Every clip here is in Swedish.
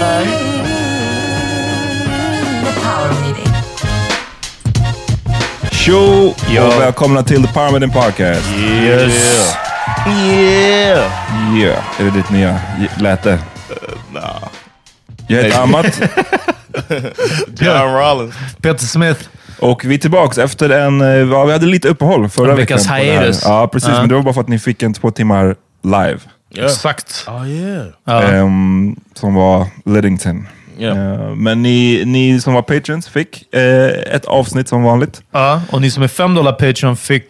För The Power Meeting. Tjo och välkomna till The Power Meeting Podcast. Yes. Yeah. Yeah. Är det ditt nya läte? Nah. Jag heter Amat John Rollins. Peter Smith. och vi är tillbaka efter en... eh, Ja, vi hade lite uppehåll förra En veckas veckan. det här. hiatus. Ja, precis. Ja. Men det var bara för att ni fick en två timmar live. Exakt. Oh yeah. Ehm, som var Liddington. Ja. Eh, men ni, ni som var patrons fick eh, ett avsnitt som vanligt. Ja, och ni som är 5 dollar Patreon fick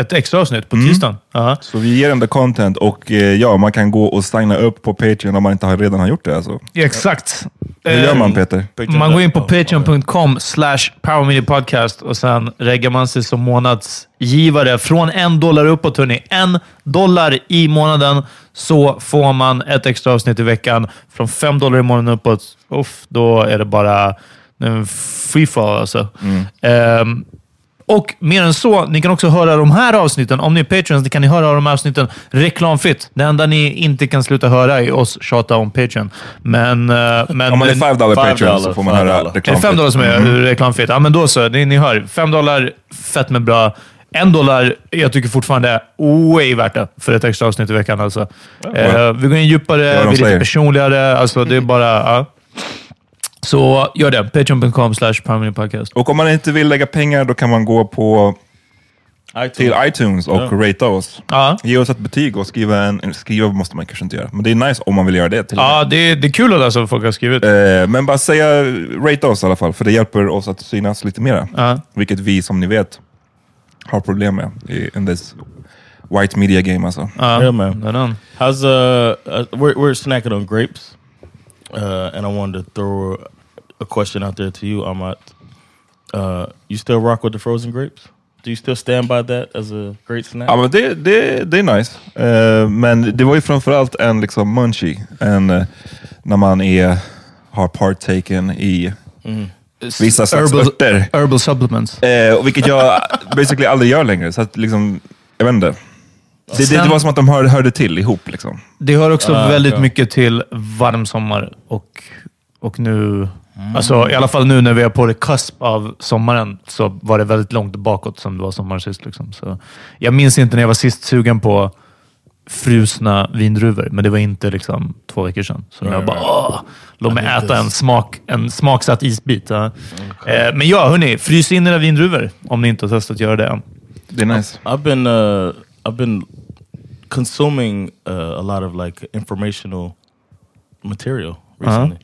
ett extra avsnitt på Mm. tisdagen. Ja. Så vi ger ändå content och eh, ja, man kan gå och signa upp på Patreon om man inte har, redan har gjort det. Alltså. Exakt. Hur gör man Peter? Man går in på patreon.com slash powermediapodcast och sen reggar man sig som månadsgivare från en dollar uppåt. Hörni. En dollar i månaden så får man ett extra avsnitt i veckan. Från fem dollar i månaden uppåt, uff, då är det bara en free fall alltså. Ehm, och mer än så, ni kan också höra de här avsnitten. Om ni är Patreons kan ni höra de här avsnitten reklamfritt. Det enda ni inte kan sluta höra är oss tjata om Patreon. Men, eh, men, Om man är 5 dollar Patreon så får man höra dollar. är det reklam. 5 dollar som är reklamfritt? Ja, men då så. Ni, ni hör. 5 dollar, fett med bra. En dollar, jag tycker fortfarande är way värt det för ett extra avsnitt i veckan. Alltså. Eh, vi går in djupare, vi är lite personligare. Alltså, det är bara... Ja. Så gör det. Patreon.com slash podcast. Och om man inte vill lägga pengar, då kan man gå på till iTunes och rata oss. Ja. Ge oss ett betyg och skriva en... Skriva måste man kanske inte göra, men det är nice om man vill göra det. Till. Ja, det, är- det är kul att läsa vad folk har skrivit. Eh, men bara säga, rata oss i alla fall, för det hjälper oss att synas lite mera. Ja. Vilket vi, som ni vet, har problem med i in this white media game alltså. Ja, Yeah, man. How's uh, uh we're we're snacking on grapes, uh, and I wanted to throw a question out there to you, Amat. Uh, you still rock with the frozen grapes? Do you still stand by that as a great snack? Ja, men det, det, det är nice. Eh, men det var ju framförallt en liksom munchie. En, eh, när man är, har partaken i vissa slags Herbal, örter. herbal supplements. Och vilket jag basically aldrig gör längre. Så att liksom, jag vet inte. Det, det, det var som att de hör, hörde till ihop. Liksom. Det hör också Ah, väldigt ja. mycket till varm sommar och, och nu... Alltså, I alla fall nu när vi är på det cusp av sommaren så var det väldigt långt bakåt som det var sommar sist. Liksom. Så jag minns inte när jag var sist sugen på frusna vindruvor, men det var inte liksom två veckor sedan. Så jag bara, åh, låt mig äta en, smak, en smaksatt isbit. Ja. Eh, men ja, hörni, frys in era vindruvor om ni inte har testat att göra det än. Det är nice. I've been uh, I've been consuming uh, a lot of like informational material recently,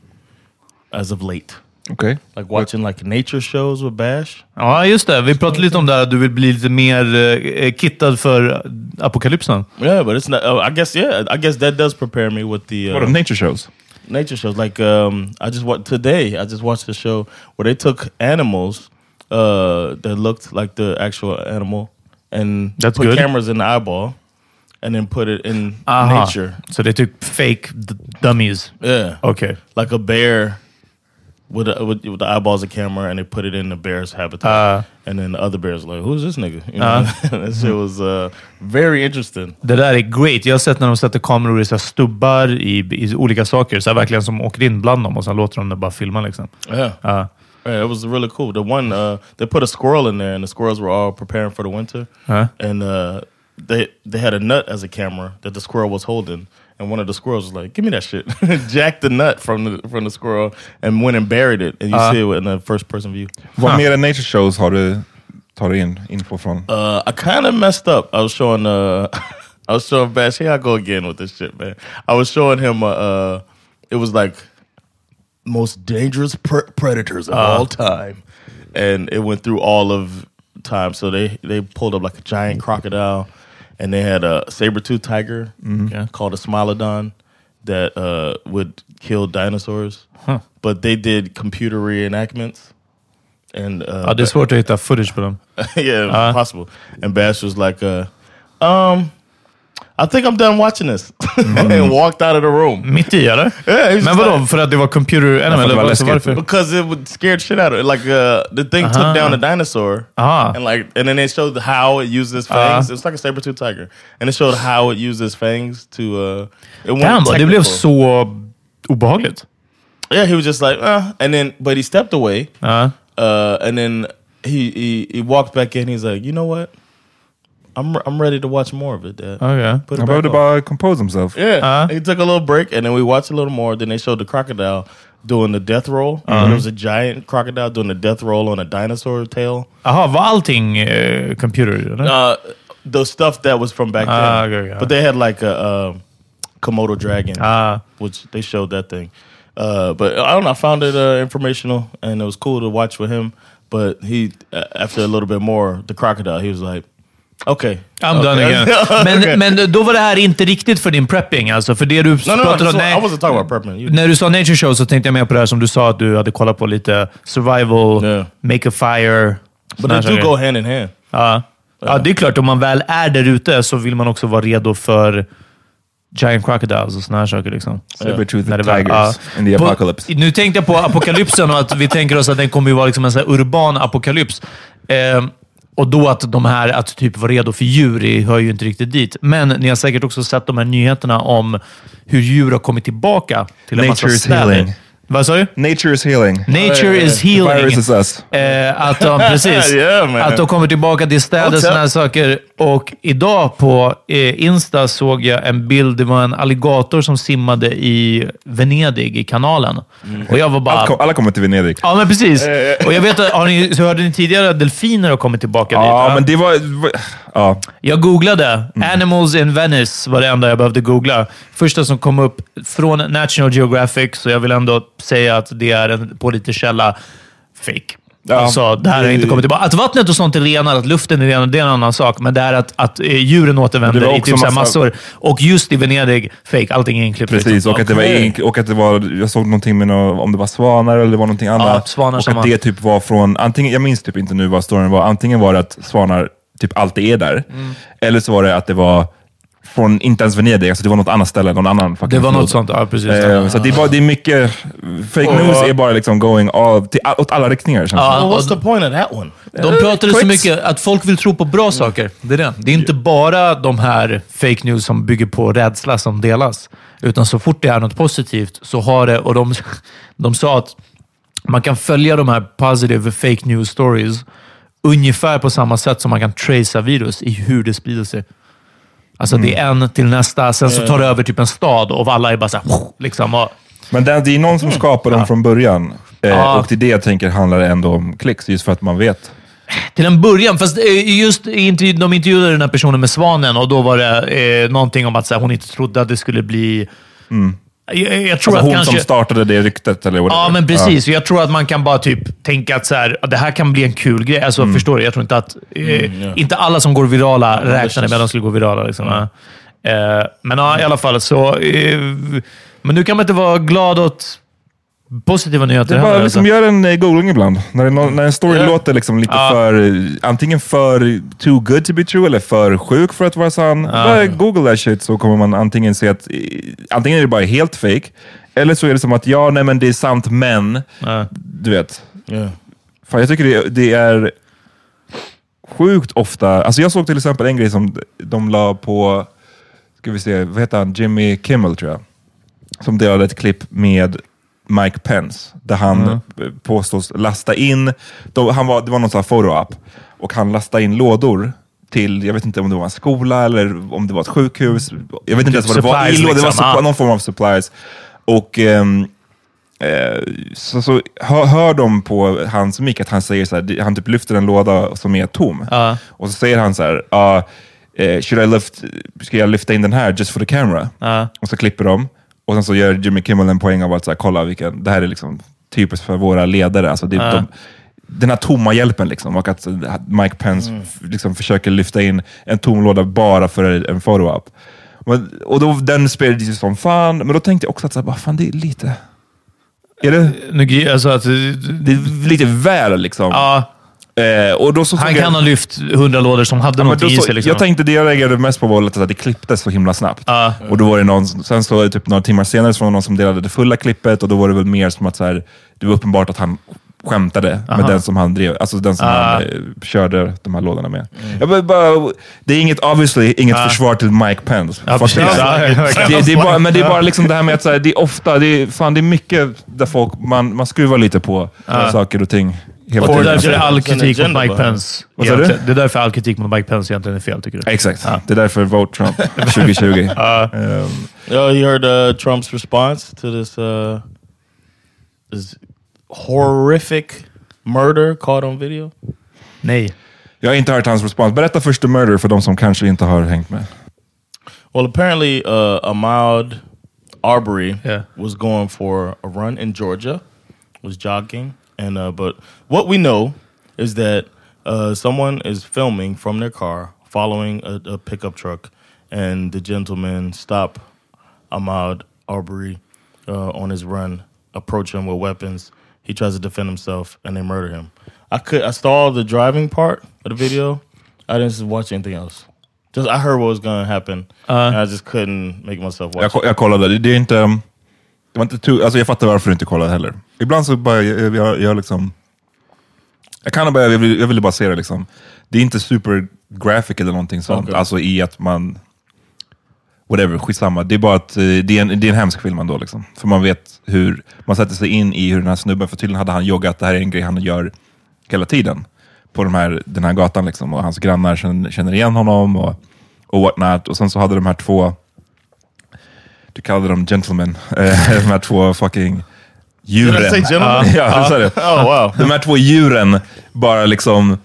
as of late. Okej. Like watching like nature shows with Bash. Ja, just det. Vi pratade lite om det här att du vill bli lite mer eh, kittad för apokalypsen. Yeah, but it's not. Uh, I guess yeah. I guess that does prepare me with the What uh, are nature shows? nature shows. Like um, I just wa today. I just watched a show where they took animals uh, that looked like the actual animal and That's put good. cameras in the eyeball and then put it in Aha. nature. So they took fake d- dummies. Yeah, Okay. like a bear with, a, with with the eyeballs of camera, and they put it in the bear's habitat. Uh. and then the other bears like, "Who's this nigga?" You know, that shit was uh, very interesting. Det där är great. Jag har sett när de sätter kameror i så stubbar i, i olika saker, så verkligen som åker in bland dem och sen låter de det bara filma. Liksom. Yeah. Uh, Yeah, it was really cool. The one uh, they put a squirrel in there, and the squirrels were all preparing for the winter. Huh? And uh, they they had a nut as a camera that the squirrel was holding, and one of the squirrels was like, "Give me that shit!" Jacked the nut from the from the squirrel and went and buried it, and you Uh. see it in the first person view. Vad mer än nature shows har du tagit in info från? Uh, I kind of messed up. I was showing uh, I was showing Bash. Here I go again with this shit, man. I was showing him. Uh, uh it was like most dangerous pre- predators of all time, and it went through all of time. So they they pulled up like a giant crocodile, and they had a saber tooth tiger Okay. called a smilodon that uh, would kill dinosaurs. But they did computer reenactments. And uh, ja, det är svårt att hitta footage på dem. yeah, Uh. possible. And Bash was like, uh, um, I think I'm done watching this. and walked out of the room. Mitt i, eller? Yeah, he was Men just vadå? like- För att det var computer enemy? det Eller var läskigt. varför? because it would scared shit out of it. Like uh, the thing took down a dinosaur, Ah. and like, and then they showed how it used its fangs. it was like a saber tooth tiger, and it showed how it used its fangs to. Uh, it went Damn, det blev technical. så obehagligt. Yeah, he was just like, uh, and then but he stepped away, Ja. uh, and then he, he he walked back in. He's like, you know what? I'm I'm ready to watch more of it. Dad. Okej. Put it Han back behövde on. bara compose himself. Yeah, Uh. he took a little break, and then we watched a little more. Then they showed the crocodile doing the death roll. Uh-huh. And there was a giant crocodile doing the death roll on a dinosaur tail. Jaha, var allting eh, computer? Eller? Uh, the stuff that was from back then. Ah, okay, okay. But they had like a um Komodo dragon, Ah. which they showed that thing. Uh, but I don't know. I found it uh, informational, and it was cool to watch with him. But he, uh, after a little bit more, the crocodile, he was like, "Okay, I'm okay. done again. Men, Okay. men då var det här inte riktigt för din prepping alltså? För det du no, no, no. pratade om... nej. I wasn't talking about prepping. You, När du sa nature show så tänkte jag mer på det här som du sa att du hade kollat på lite survival, Yeah. make a fire. but they do go hand in hand. Ja. ja, det är klart. Om man väl är där ute så vill man också vara redo för giant crocodiles och såna här saker. Liksom. Det väl- tigers ja. in the På- apocalypse. Nu tänkte jag på apokalypsen och att vi tänker oss att den kommer ju vara liksom en urban apokalyps. Ehm, och då att de här, att typ vara redo för djur, det hör ju inte riktigt dit. Men ni har säkert också sett de här nyheterna om hur djur har kommit tillbaka till en massa Nature is städer. healing. Vad sa du? Nature is healing. Nature is The healing. virus is us. Eh, att de, precis. Yeah, att de kommer tillbaka till städer och sådana saker. Och idag på eh, Insta såg jag en bild. Det var en alligator som simmade i Venedig, i kanalen. Och jag var bara... Kom, alla kommer till Venedig. Ja, men precis. Och jag vet har ni, så hörde ni tidigare att delfiner har kommit tillbaka dit? Ja, men det var... Ja. Jag googlade. Animals in Venice var det enda jag behövde googla. Första som kom upp från National Geographic, så jag vill ändå säga att det är en pålitlig källa. Fake. Ja, alltså, det här har inte kommit tillbaka. Att vattnet och sånt är renare, att luften är renare, det är en annan sak. Men det är att, att eh, djuren återvänder i typ massa- massor. Och just i Venedig, fake. Allting är inklippt. Precis, och att, det var, ink- och att det var, jag såg någonting med nå- om det var svanar eller det var någonting annat. svanar och att det typ var från, antingen, jag minns typ inte nu vad storyn var, antingen var det att svanar typ alltid är där, Mm. eller så var det att det var från, inte ens Venedig, alltså det var något annat ställe, någon annan fucking Det var flod. något sånt. Ja, precis. Eh, så det, är bara, det är mycket, fake news är bara liksom going all, till, åt alla riktningar. Well, what's the point of that one? De pratade så Quits. mycket att folk vill tro på bra saker. Det är det. Det är inte bara de här fake news som bygger på rädsla som delas. Utan så fort det är något positivt så har det... Och de, de sa att man kan följa de här positive fake news stories ungefär på samma sätt som man kan tracea virus i hur det sprider sig. Alltså det är en till nästa, sen så tar det över typ en stad och alla är bara såhär... Liksom, och, Men det, det är någon som skapar dem från början. Eh, Ja. Och till det jag tänker handlar det ändå om klicks, just för att man vet. Till en början, fast eh, just de intervjuade den här personen med svanen och då var det eh, någonting om att så här, hon inte trodde att det skulle bli... Jag, jag tror Alltså att hon kanske... som startade det ryktet eller whatever. Ja, men precis. Jag tror att man kan bara typ tänka att så här, det här kan bli en kul grej. Alltså, Mm. Förstår du? Jag tror inte att... Eh, Inte alla som går virala räknade med att de skulle gå virala. Liksom, Mm. ja. eh, men ja, i alla fall så... Eh, men nu kan man inte vara glad åt positiva nyheter Det är bara liksom gör en eh, googling ibland. När, det när en story Ja. låter liksom lite Ja. för, eh, antingen för too good to be true eller för sjuk för att vara sann. Bara Google that shit så kommer man antingen se att, antingen är det bara helt fake, eller så är det som att ja, nej men det är sant, men du vet. Yeah. Fan, jag tycker det, det är sjukt ofta. Alltså jag såg till exempel en grej som de la på, ska vi se, vad heter han? Jimmy Kimmel tror jag. Som delade ett klipp med Mike Pence, där han påstås lasta in, då, han var, det var någon sån här photo-app, och han lastade in lådor till, jag vet inte om det var en skola eller om det var ett sjukhus. Jag vet inte ens vad det var. lå- det var liksom, supply, någon form av supplies. Och ehm, eh, så, så hör, hör de på hans mick att han säger så här, han typ lyfter en låda som är tom. Ja. Och så säger han så här, eh, should I lift, ska jag lyfta in den här just for the camera? Ja. Och så klipper de. Och sen så gör Jimmy Kimmel en poäng av att så här, kolla, vilken, det här är liksom typiskt för våra ledare. Alltså det, de, den här tomma hjälpen liksom, och att eh, Mike Pence f- liksom försöker lyfta in en tom låda bara för en. Men- Och då, den spelade ju som fan, men då tänkte jag också att så här, fan, det är lite... Är det, Nu, alltså att, det är lite väl liksom. ja, Eh, och då så han jag- kan ha lyft hundra lådor som hade Ja, något i sig. Liksom. Jag tänkte, det jag reagerade mest på var att det klipptes så himla snabbt. Ja. Och då var det någon, sen så typ några timmar senare så var det någon som delade det fulla klippet och då var det väl mer som att så här, det var uppenbart att han skämtade med den som han drev, alltså den som Ah. han eh, körde de här lådorna med. Jag bara, det är inget, obviously, inget försvar till Mike Pence. Ja, verkligen. det, det är bara, men det är bara liksom det här med att så här, det är ofta, det är, fan, det är mycket där folk, man, man skruvar lite på saker och ting. Hela Och det är därför all an kritik mot Mike Pence. Vad sa du? egentligen- Det är därför all kritik mot Mike Pence egentligen är fel, tycker du? Exakt. Det är därför Vote Trump 2020. Um, Yo, you heard uh, Trump's response to this uh, this horrific murder caught on video? Nej. jag har inte hört hans respons. Berätta först The Murder för de som kanske inte har hängt med. Well, apparently, uh, Ahmaud Arbery Yeah. was going for a run in Georgia, was jogging, and uh, but what we know is that uh, someone is filming from their car, following a, a pickup truck, and the gentleman stop Ahmad Arbery uh, on his run, approach him with weapons. He tries to defend himself, and they murder him. I could I saw the driving part of the video. I didn't watch anything else. Just I heard what was going to happen, and I just couldn't make myself watch. Jag, ko- jag kollade, det är inte... um, Det var inte tu- alltså jag fattar varför du inte kollade heller. Ibland så bara, jag, jag, jag liksom... Jag kan bara, jag vill, jag ville bara se det liksom. Det är inte super graphic eller någonting sånt. Okej. Alltså i att man... Whatever, skitsamma. Det är bara att eh, det är en, det är en hemsk film ändå. Liksom. För man vet hur... Man sätter sig in i hur den här snubben, för tydligen hade han joggat, det här är en grej han gör hela tiden. På de här, den här gatan liksom. Och hans grannar känner, känner igen honom och, och whatnot. Och sen så hade de här två du kallade dem gentlemen, eh, de här två fucking djuren. Gentlemen? Ja, du sa det. Oh wow! De här två djuren bara liksom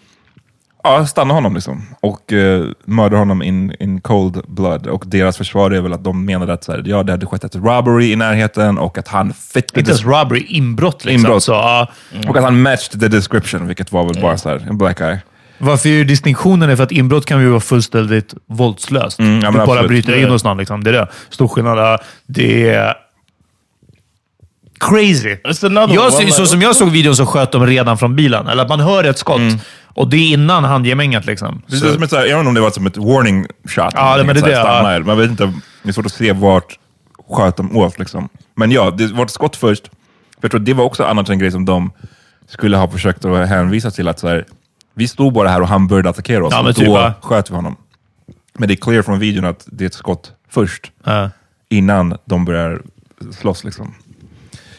ja, stannar honom liksom och eh, mördar honom in, in cold blood. Och deras försvar är väl att de menade att så här, ja, det hade skett ett robbery i närheten och att han fit Inte ens robbery, inbrott liksom. Inbrott. Så, ja. och att han matched the description, vilket var väl bara så här, en black eye. Varför är distinktionen är för att inbrott kan ju vara fullställigt våldslöst. Mm, ja, du bara absolut. bryter in hos någon. Liksom. Det är det. Stor skillnad. Det är crazy. Jag, så like, som jag såg videon så sköt de redan från bilen. Eller att man hör ett skott. Och det är innan handgemänget. Liksom. Det är som ett, så jag vet inte om det var som ett warning shot. Ja, eller men det så det, ja. Man vet inte, det är svårt att se vart sköt de åt. Liksom. Men ja, det var ett skott först. För jag tror att det var också annars en grej som de skulle ha försökt att hänvisa till. att så här, Vi stod bara här och han började attackera oss. Ja, men och typ, då va? sköt vi honom. Men det är clear från videon att det är ett skott först. Ja. Innan de börjar slåss. Liksom.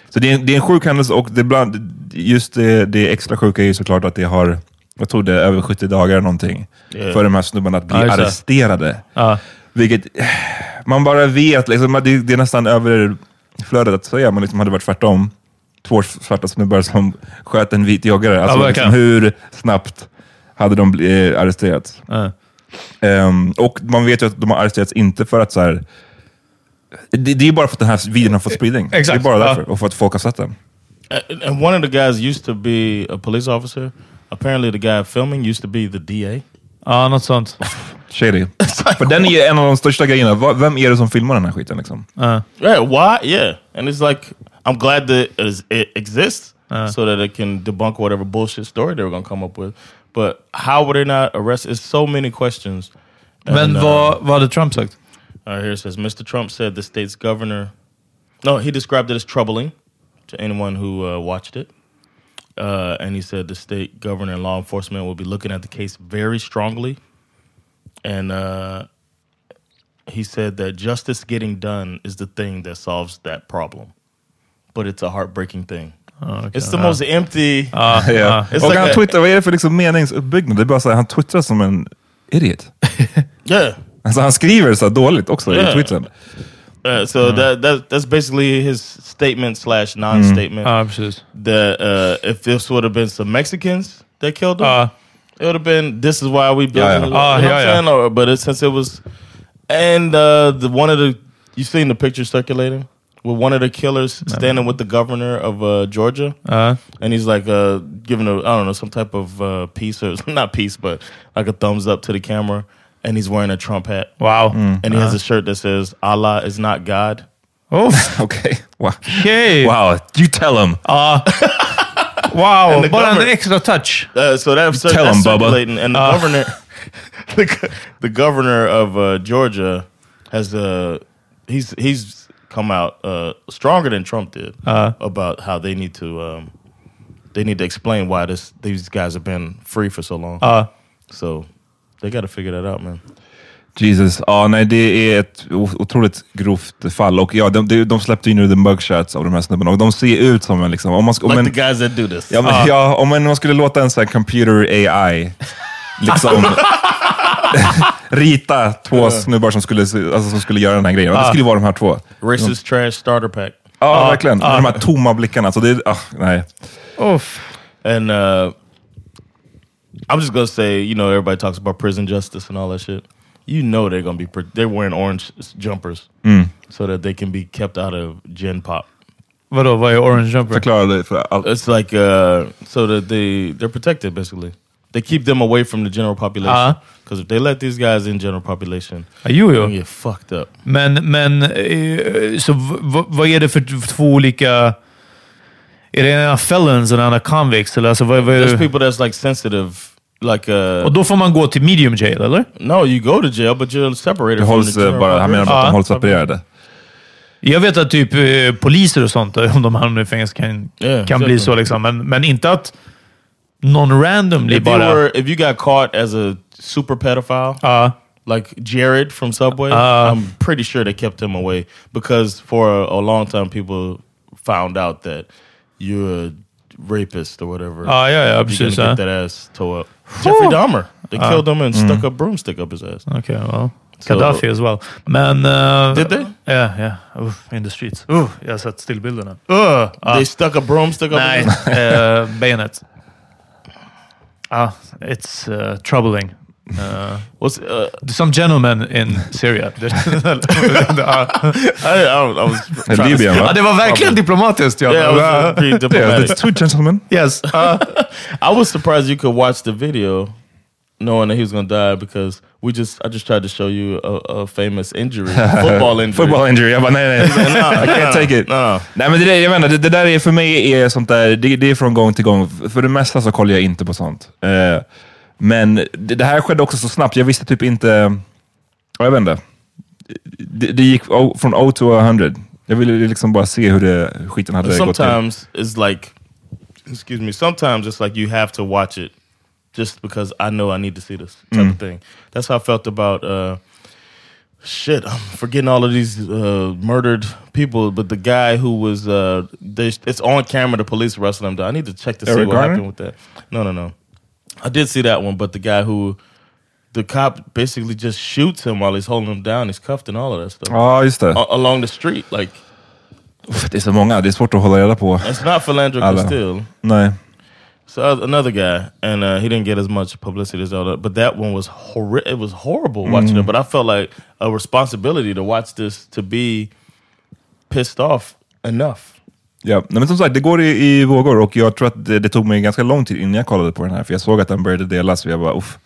Så det är, det är en sjuk händelse och det bland, just det, det extra sjuka är ju såklart att det har, jag tror det är över 70 dagar någonting, Yeah. för de här snubbarna att bli Ja, just det. arresterade. Ja. Vilket, man bara vet, liksom, det, det är nästan överflödet att säga, men liksom hade det varit tvärtom. Två svarta snubbar som sköt en vit joggare. Alltså, verkligen. liksom, hur snabbt hade de blivit arresterats? Ja. Ehm, och man vet ju att de har arresterats inte för att så här, det, det är bara för att den här videon har fått spridning. Exakt, Det är bara ja. därför, och för att folk har sett den. And- one of the guys used to be a police officer. Apparently, the guy filming used to be the DA. ja, något sånt. Shady. för den är ju en av de största grejerna. Vem är det som filmar den här skiten? Liksom? Ja. Right? Why? Yeah. And it's like I'm glad that it, is, it exists so that it can debunk whatever bullshit story they were gonna come up with. But how were they not arrested? It's so many questions. Men And, uh, vad, vad Trump sagt? Right, here it says Mr. Trump said the state's governor No, he described it as troubling to anyone who uh, watched it. Uh, and he said the state governor and law enforcement will be looking at the case very strongly. And uh, he said that justice getting done is the thing that solves that problem. But it's a heartbreaking thing. It's the most empty. Ja. It's Och like han a- twittrar, vad är det för liksom meningsuppbyggnad? Det är bara så här, han twittrar som en idiot. Yeah. Alltså han skriver så här dåligt också Yeah. i twittern. Uh, so that, that that's basically his statement slash non-statement. Ja, precis. that uh, if this would have been some Mexicans that killed him, Ja. it would have been. This is why we built. Yeah, it. yeah. You know Ah, yeah, yeah. saying? Or, but it, since it was, and uh, the one of the you've seen the picture circulating with one of the killers standing with the governor of uh, Georgia, Ja. and he's like uh, giving a I don't know some type of uh, peace or not peace, but like a thumbs up to the camera, and he's wearing a Trump hat, Wow. and he has a shirt that says "Allah is not God." Uff, Okej. Wow. Okej. wow, you tell him. Ja. Wow, And the bara extra touch. Uh, so that, so Tell that's 'em, Bubba. and the governor, the, the governor of uh, Georgia, has uh, he's he's come out uh, stronger than Trump did about how they need to um, they need to explain why this these guys have been free for so long. Ja. So they got to figure that out, man. Jesus. Ja, nej, det är ett otroligt grovt fall. Och ja, de, de, de släppte ju nu the mugshots av de här snubbarna och de ser ut som en... Liksom, om man, om Like en the guys that do this. ja, men, ja, om man, man skulle låta en sån här computer AI liksom rita två snubbar som skulle, alltså, som skulle göra den här grejen. Det skulle ju vara de här två. Racist trash starter pack. Ja, verkligen. Med de här tomma blickarna. Så det, ah, nej. Uff. And uh, I'm just gonna say, you know, everybody talks about prison justice and all that shit. You know they're gonna be pr- they're wearing orange s- jumpers so that they can be kept out of gen pop. Vadå, vad är orange jumper? Förklara det för allt. It's like uh, so that they they're protected basically. They keep them away from the general population Uh-huh. because if they let these guys in general population, Ja, jo, they jo. get fucked up. Men, men eh, så vad är det för två olika... Är det ena felons och den andra convicts? Eller alltså, vad, vad är There's det? people that's like sensitive, like uh, Och då får man gå till medium jail, eller? no, you go to jail, but you're separated Det from hålls the general bara, han menar bara att de hålls separerade. Jag vet att typ eh, poliser och sånt, eh, om de hamnar i fängelse, kan, Yeah, kan bli exactly. så. Liksom. Men, men inte att någon randomly If you bara... were, if you got caught as a super pedophile, Ja. like Jared from Subway, Uh. I'm pretty sure they kept him away because for a, a long time people found out that you're a rapist or whatever. Ja, ja, You're gonna Ja. get that ass tore up. Jeffrey Dahmer, they killed him and stuck a broomstick up his ass. Okay, well. Gaddafi as well. Men... eh, Did they? Ja, yeah. Uff, in the streets. Uh, jag har sett stillbilderna. Uh. They stuck a broomstick up Nej, uh, bayonet. Ah, it's uh, troubling. Uh, What's, uh, some gentlemen in Syria. Ja, I, I, I was to- Libyen va? det var verkligen diplomatiskt. Ja. Yeah, it was uh, pretty Yeah, diplomatic. that's two gentlemen. yes. Uh, I was surprised you could watch the video knowing that he was gonna die because we just I just tried to show you a, a famous injury, football injury. Football injury. Jag bara, nej, nej. I can't take it. Nej, men det, där- jag inte, det, det där är för mig är sånt där, det, det är från gång till gång. För det mesta så kollar jag inte på sånt. Eh, men det, det här skedde också så snabbt. Jag visste typ inte... ja, Jag vet inte. Det, det gick från 0 to 100. Jag ville liksom bara se hur det, skiten hade gått till. Sometimes it's like, excuse me. Sometimes it's like you have to watch it just because I know I need to see this type of thing. That's how I felt about. Uh, Shit, I'm forgetting all of these uh, murdered people, but the guy who was, uh, they, it's on camera. The police arrested him. I need to check to see what Garner? happened with that. No, no, no. I did see that one, but the guy who, the cop basically just shoots him while he's holding him down. He's cuffed and all of that stuff Ja, just det. A- along the street. Like det är så många. Det är svårt att hålla reda på. it's not Philandro Alla. Castile. Nej. So another guy, and uh, he didn't get as much publicity as all that. But that one was horri- It was horrible watching it. But I felt like a responsibility to watch this to be pissed off enough. Ja, men som sagt, det går i, i vågor och jag tror att det, det tog mig ganska lång tid innan jag kollade på den här. För jag såg att den började delas och jag bara, uff.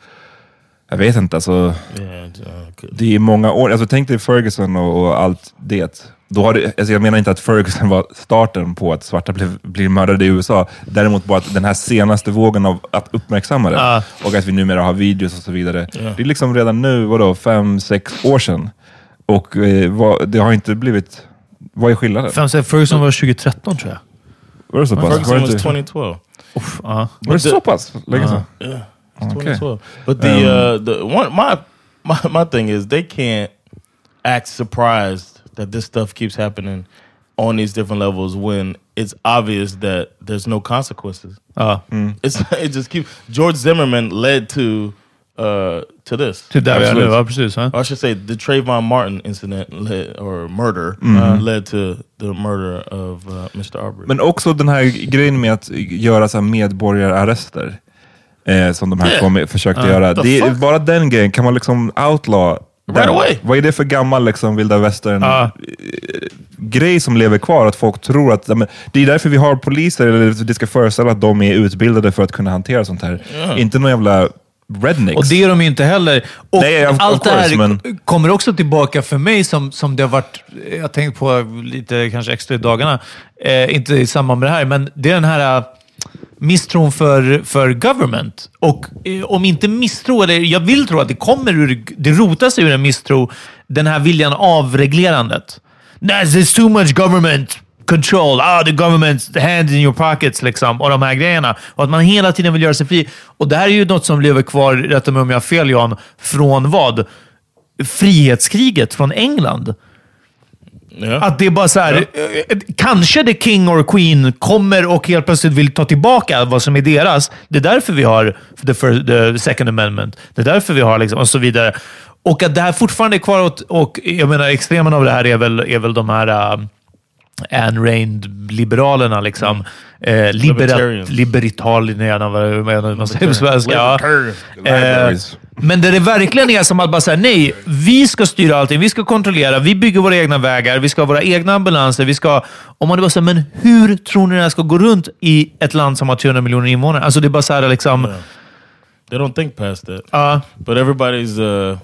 Jag vet inte, alltså. Yeah. Det är många år. Alltså, tänk dig Ferguson och, och allt det. Då har det, alltså jag menar inte att Ferguson var starten på att svarta blev, blir mördade i USA. Däremot bara att den här senaste vågen av att uppmärksamma det Ah. och att vi numera har videos och så vidare. Det är liksom redan nu, vadå, fem, sex år sedan. Och eh, vad, det har inte blivit Vad är skillnaden? Fem, sex, Ferguson var 2013 tror jag. Var det så pass? Var Ferguson inte, 2012. Ja. var det så pass länge sedan? Yeah, it's Okay. 2012. But the uh, the one my, my my thing is they can't act surprised that this stuff keeps happening on these different levels when it's obvious that there's no consequences. Ja. It's it just keeps George Zimmerman led to uh to this. Till där vi är nu, ja precis. Or I should say the Trayvon Martin incident led, or murder uh, led to the murder of uh, Mr. Arbery. Men också den här grejen med att göra så här medborgararrester. Eh, som de här Yeah. med- försökte Uh, göra. Det bara den grejen. Kan man liksom outlaw Right away. Vad är det för gammal liksom, vilda västern Ja. eh, grej som lever kvar? Att folk tror att... men Det är därför vi har poliser, eller det ska föreställa att de är utbildade för att kunna hantera sånt här. Inte någon jävla rednecks. Och det är de ju inte heller. Och Nej, of- of allt det här course, men- kommer också tillbaka för mig som, som det har varit, jag har tänkt på lite kanske extra i dagarna, eh, inte i samband med det här, men det är den här eh, misstron för, för government. Och eh, om inte misstro, eller jag vill tro att det kommer ur, det rotas ur en misstro, den här viljan avreglerandet. There's too much government control. Ah, the government's hands in your pockets. Liksom, och de här grejerna. Och att man hela tiden vill göra sig fri. Och det här är ju något som lever kvar, rätta mig om jag har fel Jan, från vad? Frihetskriget från England yeah. Att det är bara så här, eh, kanske the king or queen kommer och helt plötsligt vill ta tillbaka vad som är deras. Det är därför vi har the, first, the second amendment. Det är därför vi har liksom, och så vidare. Och att det här fortfarande är kvar och, och jag menar extremen av det här är väl, är väl de här uh, Ayn Rand-liberalerna. Liksom. Eh, liberat, Libertarians. libertalierna, vad man säger på svenska. Ja. Eh, men där det verkligen är som att bara säga nej, vi ska styra allting, vi ska kontrollera, vi bygger våra egna vägar, vi ska ha våra egna ambulanser, vi ska... Om man bara säger, men hur tror ni det här ska gå runt i ett land som har 300 miljoner invånare? Alltså det är bara så här liksom... They don't think past that. Ja. But everybody's uh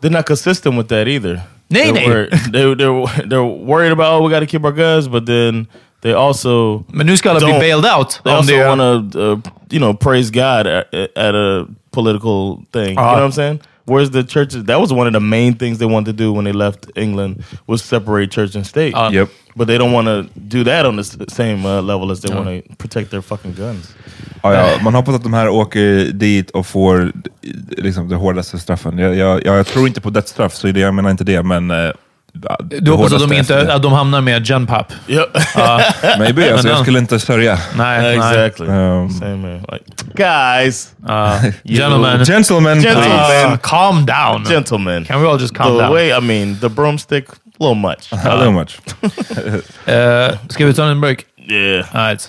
they're not consistent with that either. Nay, they're, they, they're they're worried about oh we got to keep our guns, but then they also Men nu ska alla bli bailed out. they also want to uh, you know praise God at, at a political thing. You Uh-huh. know what I'm saying? Whereas the churches, that was one of the main things they wanted to do when they left England was separate church and state. Uh, Yep. But they don't want to do that on the s- same uh, level as they want to protect their fucking guns. Ja, ja. Man hoppas att de här åker dit och får liksom, det hårdaste straffen. Jag, jag, jag tror inte på dödsstraff, så jag menar inte det, men... du hoppas att de, inte, att de hamnar med genpap? Yep. Maybe, alltså, jag skulle inte sörja. Nej, exactly. Um, Same man. Like, guys, Uh, gentlemen, Gentlemen, Gentlemen. uh, calm down. gentlemen. Can we all just calm the down? way I mean, the broomstick, a little much. A little much. Uh, ska vi ta en break? yeah. Alright.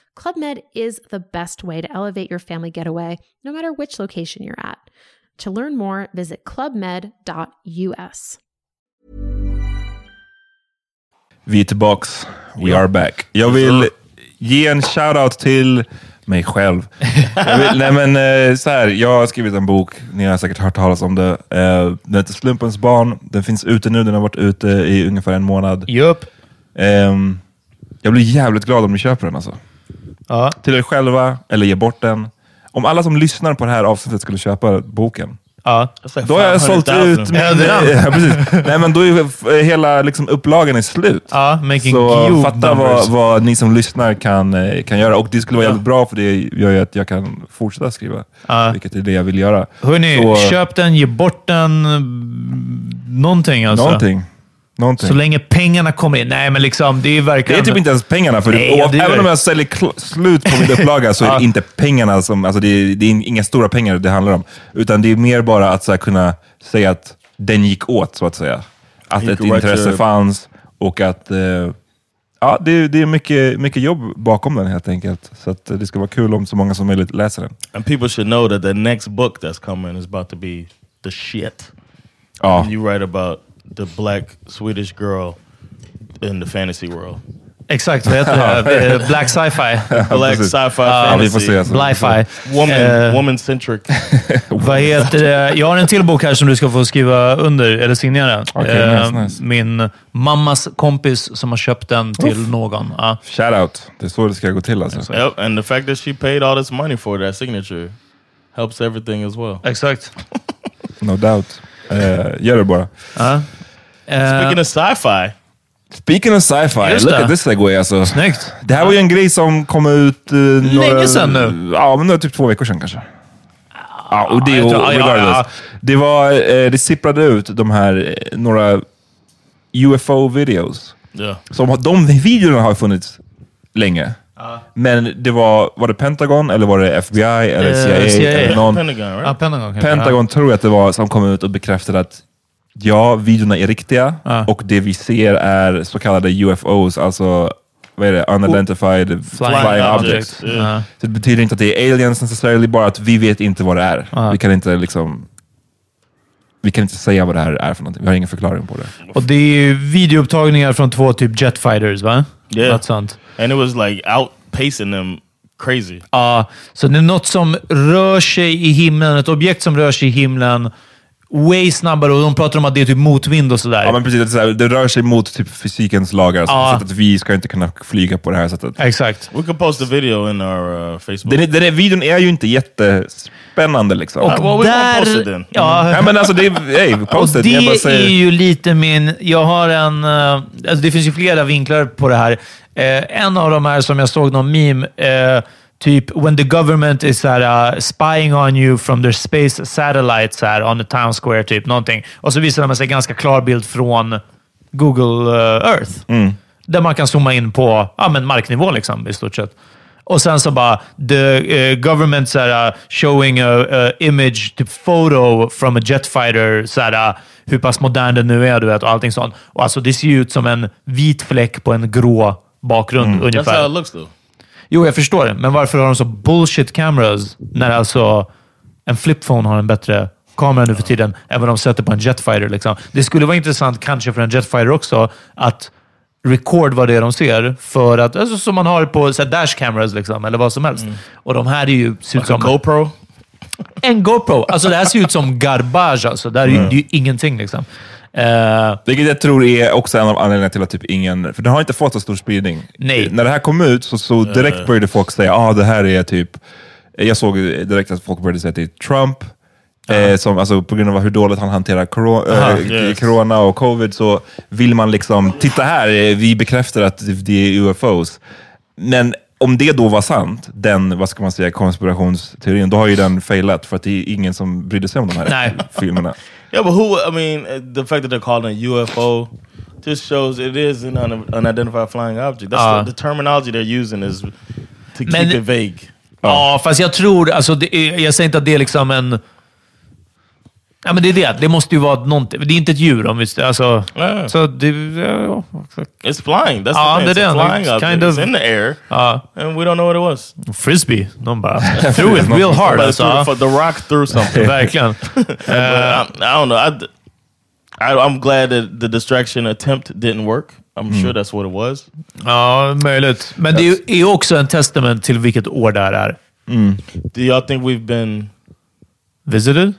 Club Med is the best way to elevate your family getaway, no matter which location you're at. To learn more, visit clubmed.us. Vi är tillbaks. We are back. Jag vill ge en shoutout till mig själv. jag vill, nej men eh, så här, jag har skrivit en bok, ni har säkert hört talas om det. Eh, den heter Slumpens barn. Den finns ute nu, den har varit ute i ungefär en månad. Jupp. Ehm, jag blir jävligt glad om ni köper den alltså. Ja. Till er själva, eller ge bort den. Om alla som lyssnar på det här avsnittet skulle köpa boken, Ja. Like då har jag sålt 500,000. ut min... Ja, precis. Nej, men då är hela liksom, upplagan är slut. Ja, making Så fatta vad, vad ni som lyssnar kan, eh, kan göra. Och det skulle vara jävligt bra för det gör ju att jag kan fortsätta skriva. Ja. Vilket är det jag vill göra. Hörni, Så- köp den, ge bort den. Någonting alltså. Någonting. Någonting. Så länge pengarna kommer in. Nej, men liksom, det är det verkligen... är typ inte ens pengarna. För Nej, och det är även det. om jag säljer slut på min upplaga så är det inte pengarna som... Alltså det, är, det är inga stora pengar det handlar om. Utan det är mer bara att så här, kunna säga att den gick åt, så att säga. Att ett write intresse your- fanns och att... Eh, ja, det, det är mycket, mycket jobb bakom den helt enkelt. Så att, eh, det ska vara kul om så många som möjligt läser den. And people should know that the next book that's coming is about to be the shit. Ja, You write about the black Swedish girl in the fantasy world. Exakt, vad heter det? Eh, Black sci-fi. Black sci-fi ja, vi får fantasy. se. Alltså. Bli-fi. Woman, Eh, woman-centric. Vad heter det? Jag har en till bok här som du ska få skriva under, eller signera. Okej, Eh, nice, nice. Min mammas kompis som har köpt den till någon. Ja. Shout out. Det är så det ska gå till alltså. Yep, and the fact that she paid all this money for that signature helps everything as well. Exakt. No doubt. Eh, gör det bara. Ja. Eh, Speaking of sci-fi, Speaking of sci-fi, Just look det. at this segway alltså. Snyggt. Det här var ju en grej som kom ut... Uh, några, sedan nu. Ja, men det var typ två veckor sedan kanske. Ja, och det, jag tror- ja, ja, regardless. ja. Det, var, eh, det sipprade ut de här, eh, några UFO-videos. Som, har- de videorna har funnits länge. Men det var, var det Pentagon, eller var det FBI, eller Eh, CIA? CIA. Eller någon, Pentagon, right? Ja, Pentagon kanske. Pentagon tror jag att det var som kom ut och bekräftade att ja, videorna är riktiga Ja. och det vi ser är så kallade UFOs, alltså vad är det? Unidentified flying, Flying objects. objects. Ja. Så det betyder inte att det är aliens necessarily, bara att vi vet inte vad det är. Ja. Vi kan inte liksom vi kan inte säga vad det här är för någonting. Vi har ingen förklaring på det. Och det är ju videoupptagningar från två typ jetfighters, va? Yeah. Något sånt. And it was like outpacing them crazy. Ja, så det är något som rör sig i himlen, ett objekt som rör sig i himlen way snabbare och de pratar om att det är typ motvind och sådär. Ja, men precis, det, så här, det rör sig mot typ fysikens lagar, så, Ja. så att vi ska inte kunna flyga på det här sättet. Exakt. We could post a video in our uh, Facebook. Den, den är, videon är ju inte jättespännande liksom. Och- well, we won't post it then. Ja, Nej men alltså, det är, hey, och post it. det Jag bara är säger, ju lite min... Jag har en... eh, Alltså det finns ju flera vinklar på det här. Eh, en av dem är som jag såg någon meme. eh, typ when the government is såhär, uh, spying on you from their space satellites här, on the town square, typ någonting. Och så visar de sig en ganska klar bild från Google eh, Earth. Där man kan zooma in på ja, men marknivå liksom, i stort sett. Och sen så bara, the uh, government såhär, uh, showing a, a image, typ photo from a jetfighter, såhär, uh, hur pass modern den nu är, du vet, och allting sånt. Och alltså det ser ju ut som en vit fläck på en grå bakgrund That's ungefär. how it looks though. Jo, jag förstår det. Men varför har de så bullshit cameras när alltså en flipphone har en bättre kamera nu för tiden än vad de sätter på en jetfighter? Liksom. Det skulle vara intressant, kanske för en jetfighter också, att record vad det är de ser. För att, alltså, som man har på så här, dash cameras liksom, eller vad som helst. Och de här är ju, ser ut Like a som GoPro. en GoPro. Alltså det här ser ut som garbage. Alltså. Det, här är ju, det är ju ingenting. Liksom. Eh, Vilket jag tror är också en av anledningarna till att typ ingen... För den har inte fått så stor spridning. Nej. När det här kom ut så, så direkt började folk säga ah, det här är typ... Jag såg direkt att folk började säga att det är Trump. Eh, som, alltså, på grund av hur dåligt han hanterar corona, Aha, eh, yes. corona och covid så vill man liksom, titta här, eh, vi bekräftar att det- är UFOs. Men om det då var sant, den vad ska man säga, konspirationsteorin, då har ju den failat för att det är ingen som brydde sig om de här filmerna. Yeah, but who? I mean, uh, the fact that they're calling it UFO just shows it is an un unidentified flying object. That's Uh. the, the terminology they're using is to Men- keep it vague. Ja, fast jag tror... Alltså, det jag säger inte att det är liksom en... Ja, men det är det. Det måste ju vara någonting. Det är inte ett djur om vi... Alltså, Ja. Så det... Ja. It's flying. That's Ah, the thing. det är It's flying It's object. kind It's of- in the air, ja. and we don't know what it was. Frisbee. De bara threw it real hard. But Alltså. for the rock through something. Verkligen. But I, I don't know. I, I, I'm glad that the distraction attempt didn't work. I'm sure that's what it was. Ja, möjligt. Men det är också en testament till vilket år det här är. Do y'all think we've been... Visited?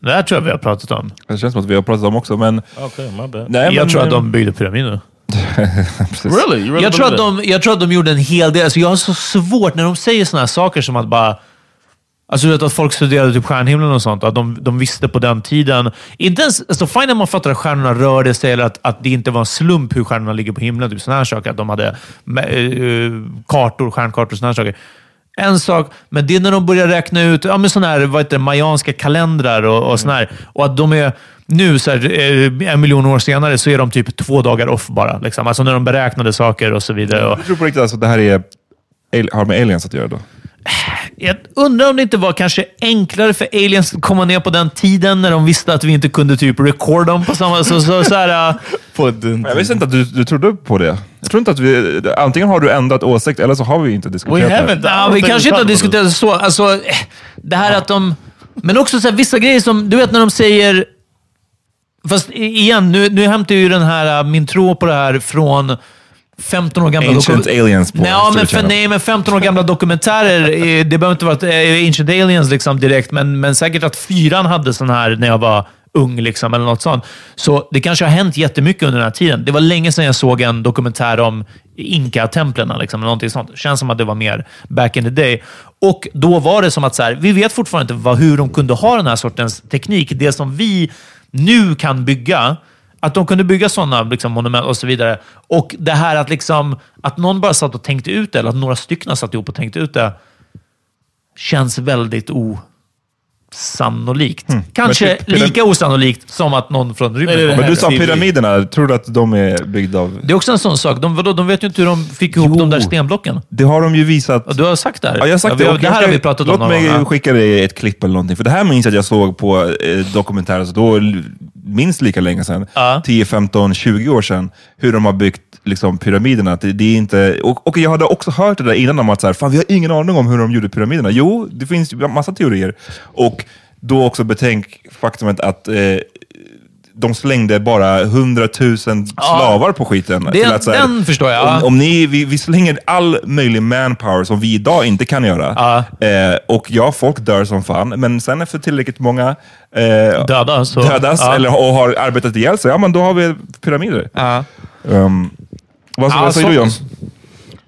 Det här tror jag vi har pratat om. Det känns som att vi har pratat om också, men... Okay, my bad. Nej, Jag men, tror att de byggde pyramider. Really? Really Jag tror, att de, jag tror att de gjorde en hel del. Alltså jag har så svårt när de säger såna här saker som att bara... Alltså du vet att folk studerade typ stjärnhimlen och sånt. Att de, de visste på den tiden. Inte ens, alltså fine när man fattar att stjärnorna rörde sig eller att, att det inte var en slump hur stjärnorna ligger på himlen. Typ såna här saker. Att de hade äh, kartor, stjärnkartor och såna här saker. En sak, men det är när de börjar räkna ut ja, men här, vad heter det, mayanska kalendrar och, och såna här. Och att de är nu, så här, eh, en miljon år senare, så är de typ två dagar off bara. Liksom. Alltså när de beräknade saker och så vidare. Och, Jag tror på riktigt alltså, att det här är, har med aliens att göra då. Jag undrar om det inte var kanske enklare för aliens att komma ner på den tiden när de visste att vi inte kunde typ record dem på samma... Så, så, så här, äh, the, Men Jag visste inte att du, du trodde på det. Jag tror inte att vi... Antingen har du ändrat åsikt eller så har vi inte We diskuterat det. haven't. I ja, vi kanske we inte har diskuterat så. Alltså, det här att de... Men också så här, vissa grejer som... Du vet när de säger... Fast igen, nu, nu hämtar jag ju den här, äh, min tro på det här från 15 år gamla... Ancient aliens på Nej, ja, men för, nej, men 15 år gamla dokumentärer. eh, Det behöver inte vara eh, Ancient Aliens liksom direkt, men, men säkert att fyran hade sån här när jag var ung, liksom, eller något sånt. Så det kanske har hänt jättemycket under den här tiden. Det var länge sedan jag såg en dokumentär om Inka-templen, liksom, eller någonting sånt. känns som att det var mer back in the day. Och då var det som att så här, vi vet fortfarande inte vad, hur de kunde ha den här sortens teknik. Det som vi nu kan bygga, att de kunde bygga sådana liksom, monument och så vidare. Och det här att, liksom, att någon bara satt och tänkte ut det, eller att några stycken satt ihop och tänkte ut det, känns väldigt o osannolikt. Kanske Men typ pyram- lika osannolikt som att någon från rymden Nej, nej, kommer. Men du sa pyramiderna, tror du att de är byggda av... Det är också en sån sak. De, vadå, de vet ju inte hur de fick ihop de där stenblocken. Det har de ju visat. Ja, Du har sagt det här. Ja, jag har sagt vi, det. och det här har vi pratat låt om någon mig gång. Ja. skicka dig ett klipp eller någonting. För det här minns jag att jag såg på eh, dokumentärer, så då l- minst lika länge sedan. Ja. 10, 15, 20 år sedan. Hur de har byggt liksom, pyramiderna. Att Det, det är inte, och, och jag hade också hört det där innan om att så här, fan, vi har ingen aning om hur de gjorde pyramiderna. Jo, det finns ju massa teorier. Och då också betänk faktumet att eh, de slängde bara hundratusen slavar på skiten. Det- Till att, här, den förstår jag, ja. Om, om ni, vi, vi slänger all möjlig manpower som vi idag inte kan göra. Ja. Eh, och ja, folk dör som fan, men sen efter tillräckligt många eh, Döda, så- dödas ja. eller, och har arbetat ihjäl sig, ja men då har vi pyramider. Ja. Um, vad, vad säger du John?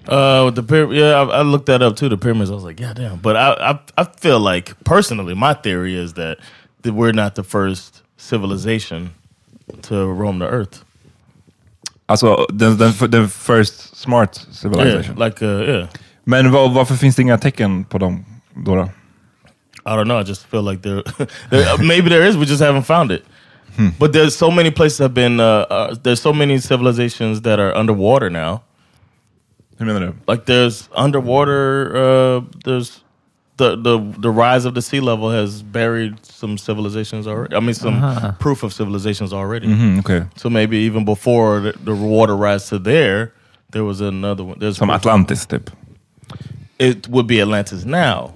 Uh, with the pyramid, yeah, I, I looked that up too. The pyramids, I was like, yeah, damn. But I, I, I feel like personally, my theory is that, that we're not the first civilization to roam the earth. Alltså den, den, den first smart civilization. Yeah, like, uh, yeah. Men var, varför finns det inga tecken på dem då? då? I don't know. I just feel like there, there maybe there is. We just haven't found it. But there's so many places have been. Uh, uh, there's so many civilizations that are underwater now. Hur menar du? Like there's underwater. Uh, there's the the the rise of the sea level has buried some civilizations already. I mean, some proof of civilizations already. Mm, Okej. So maybe even before the, the water rise to there, there was another one. There's Som proof- Atlantis tip. It would be Atlantis now.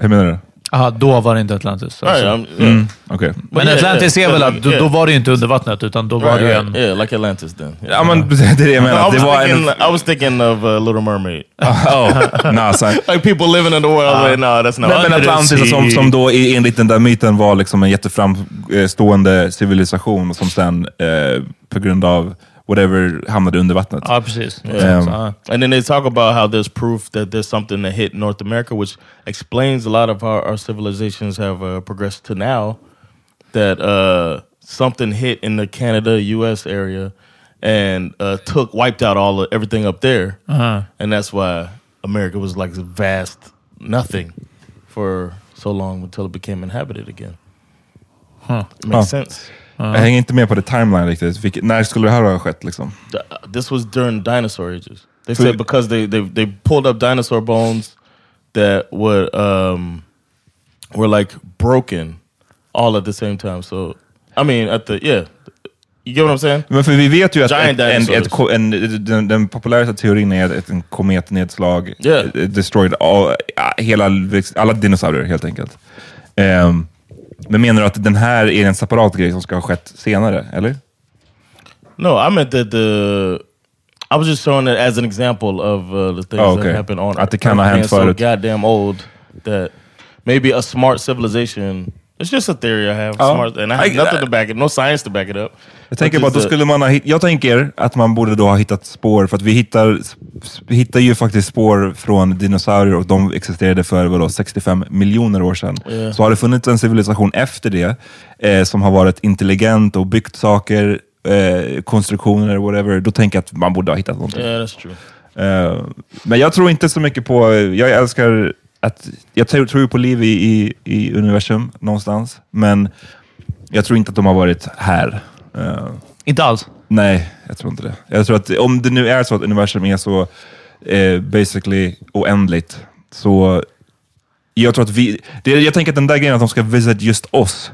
Hur menar du? Aha, då var det inte Atlantis. Alltså. I'm- yeah. Mm, Okej. Men Yeah, Atlantis yeah. är väl att då, Yeah. då var det ju inte under vattnet, utan då var Right, det en... Yeah, like Atlantis then. Yeah. Ja men det är det jag I menar. was, Det var thinking, en... I was thinking of uh, Little Mermaid. Oh, NASA. like people living in the world. like, no, that's not. Nej, men Atlantis som, som då i- enligt den där myten var liksom en jätteframstående civilisation som sen eh, på grund av whatever hamnade under vattnet. Ja, precis. Yeah. Så, ja. And then they talk about how there's proof that there's something that hit North America, which explains a lot of how our civilizations have uh, progressed to now. That uh, something hit in the Canada, U.S. area, and uh, took wiped out all of everything up there, Uh-huh. and that's why America was like a vast nothing for so long until it became inhabited again. It makes Huh. sense. Jag hänger inte med på the timeline riktigt. Vilket, när skulle det här ha skett? Liksom? Th- this was during dinosaur ages. They said because they, they they pulled up dinosaur bones that would um were like broken all at the same time. So I mean at the yeah. You get what I'm saying? Men för vi vet ju att Giant ett, ett, ko- en, den, den populäraste teorin är att en kometnedslag Yeah. eh, destroyed all, hela, alla dinosaurier helt enkelt. Ehm, men menar du att den här är en separat grej som ska ha skett senare, eller? No, I meant that the I was just showing it as an example of uh, the things Oh, okay. that happen on Att det kan ha hänt förut. so goddamn old that maybe a smart civilization. It's just a theory I have. Ja. Smart, and I have I- nothing to back it. No science to back it up. Jag tänker bara då skulle man ha, Jag tänker att man borde då ha hittat spår, för att vi hittar, vi hittar ju faktiskt spår från dinosaurier och de existerade för vadå, 65 miljoner år sedan. Ja. Så har det funnits en civilisation efter det eh, som har varit intelligent och byggt saker, eh, konstruktioner, whatever. Då tänker jag att man borde ha hittat någonting. Yeah, that's true. Eh, men jag tror inte så mycket på, jag älskar att, jag tror, tror på liv i, i, i universum någonstans, men jag tror inte att de har varit här. Eh, Inte alls. nej, jag tror inte det. Jag tror att om det nu är så att universum är så eh, basically oändligt, så jag tror att vi, det, jag tänker att den där grejen att de ska visit just oss,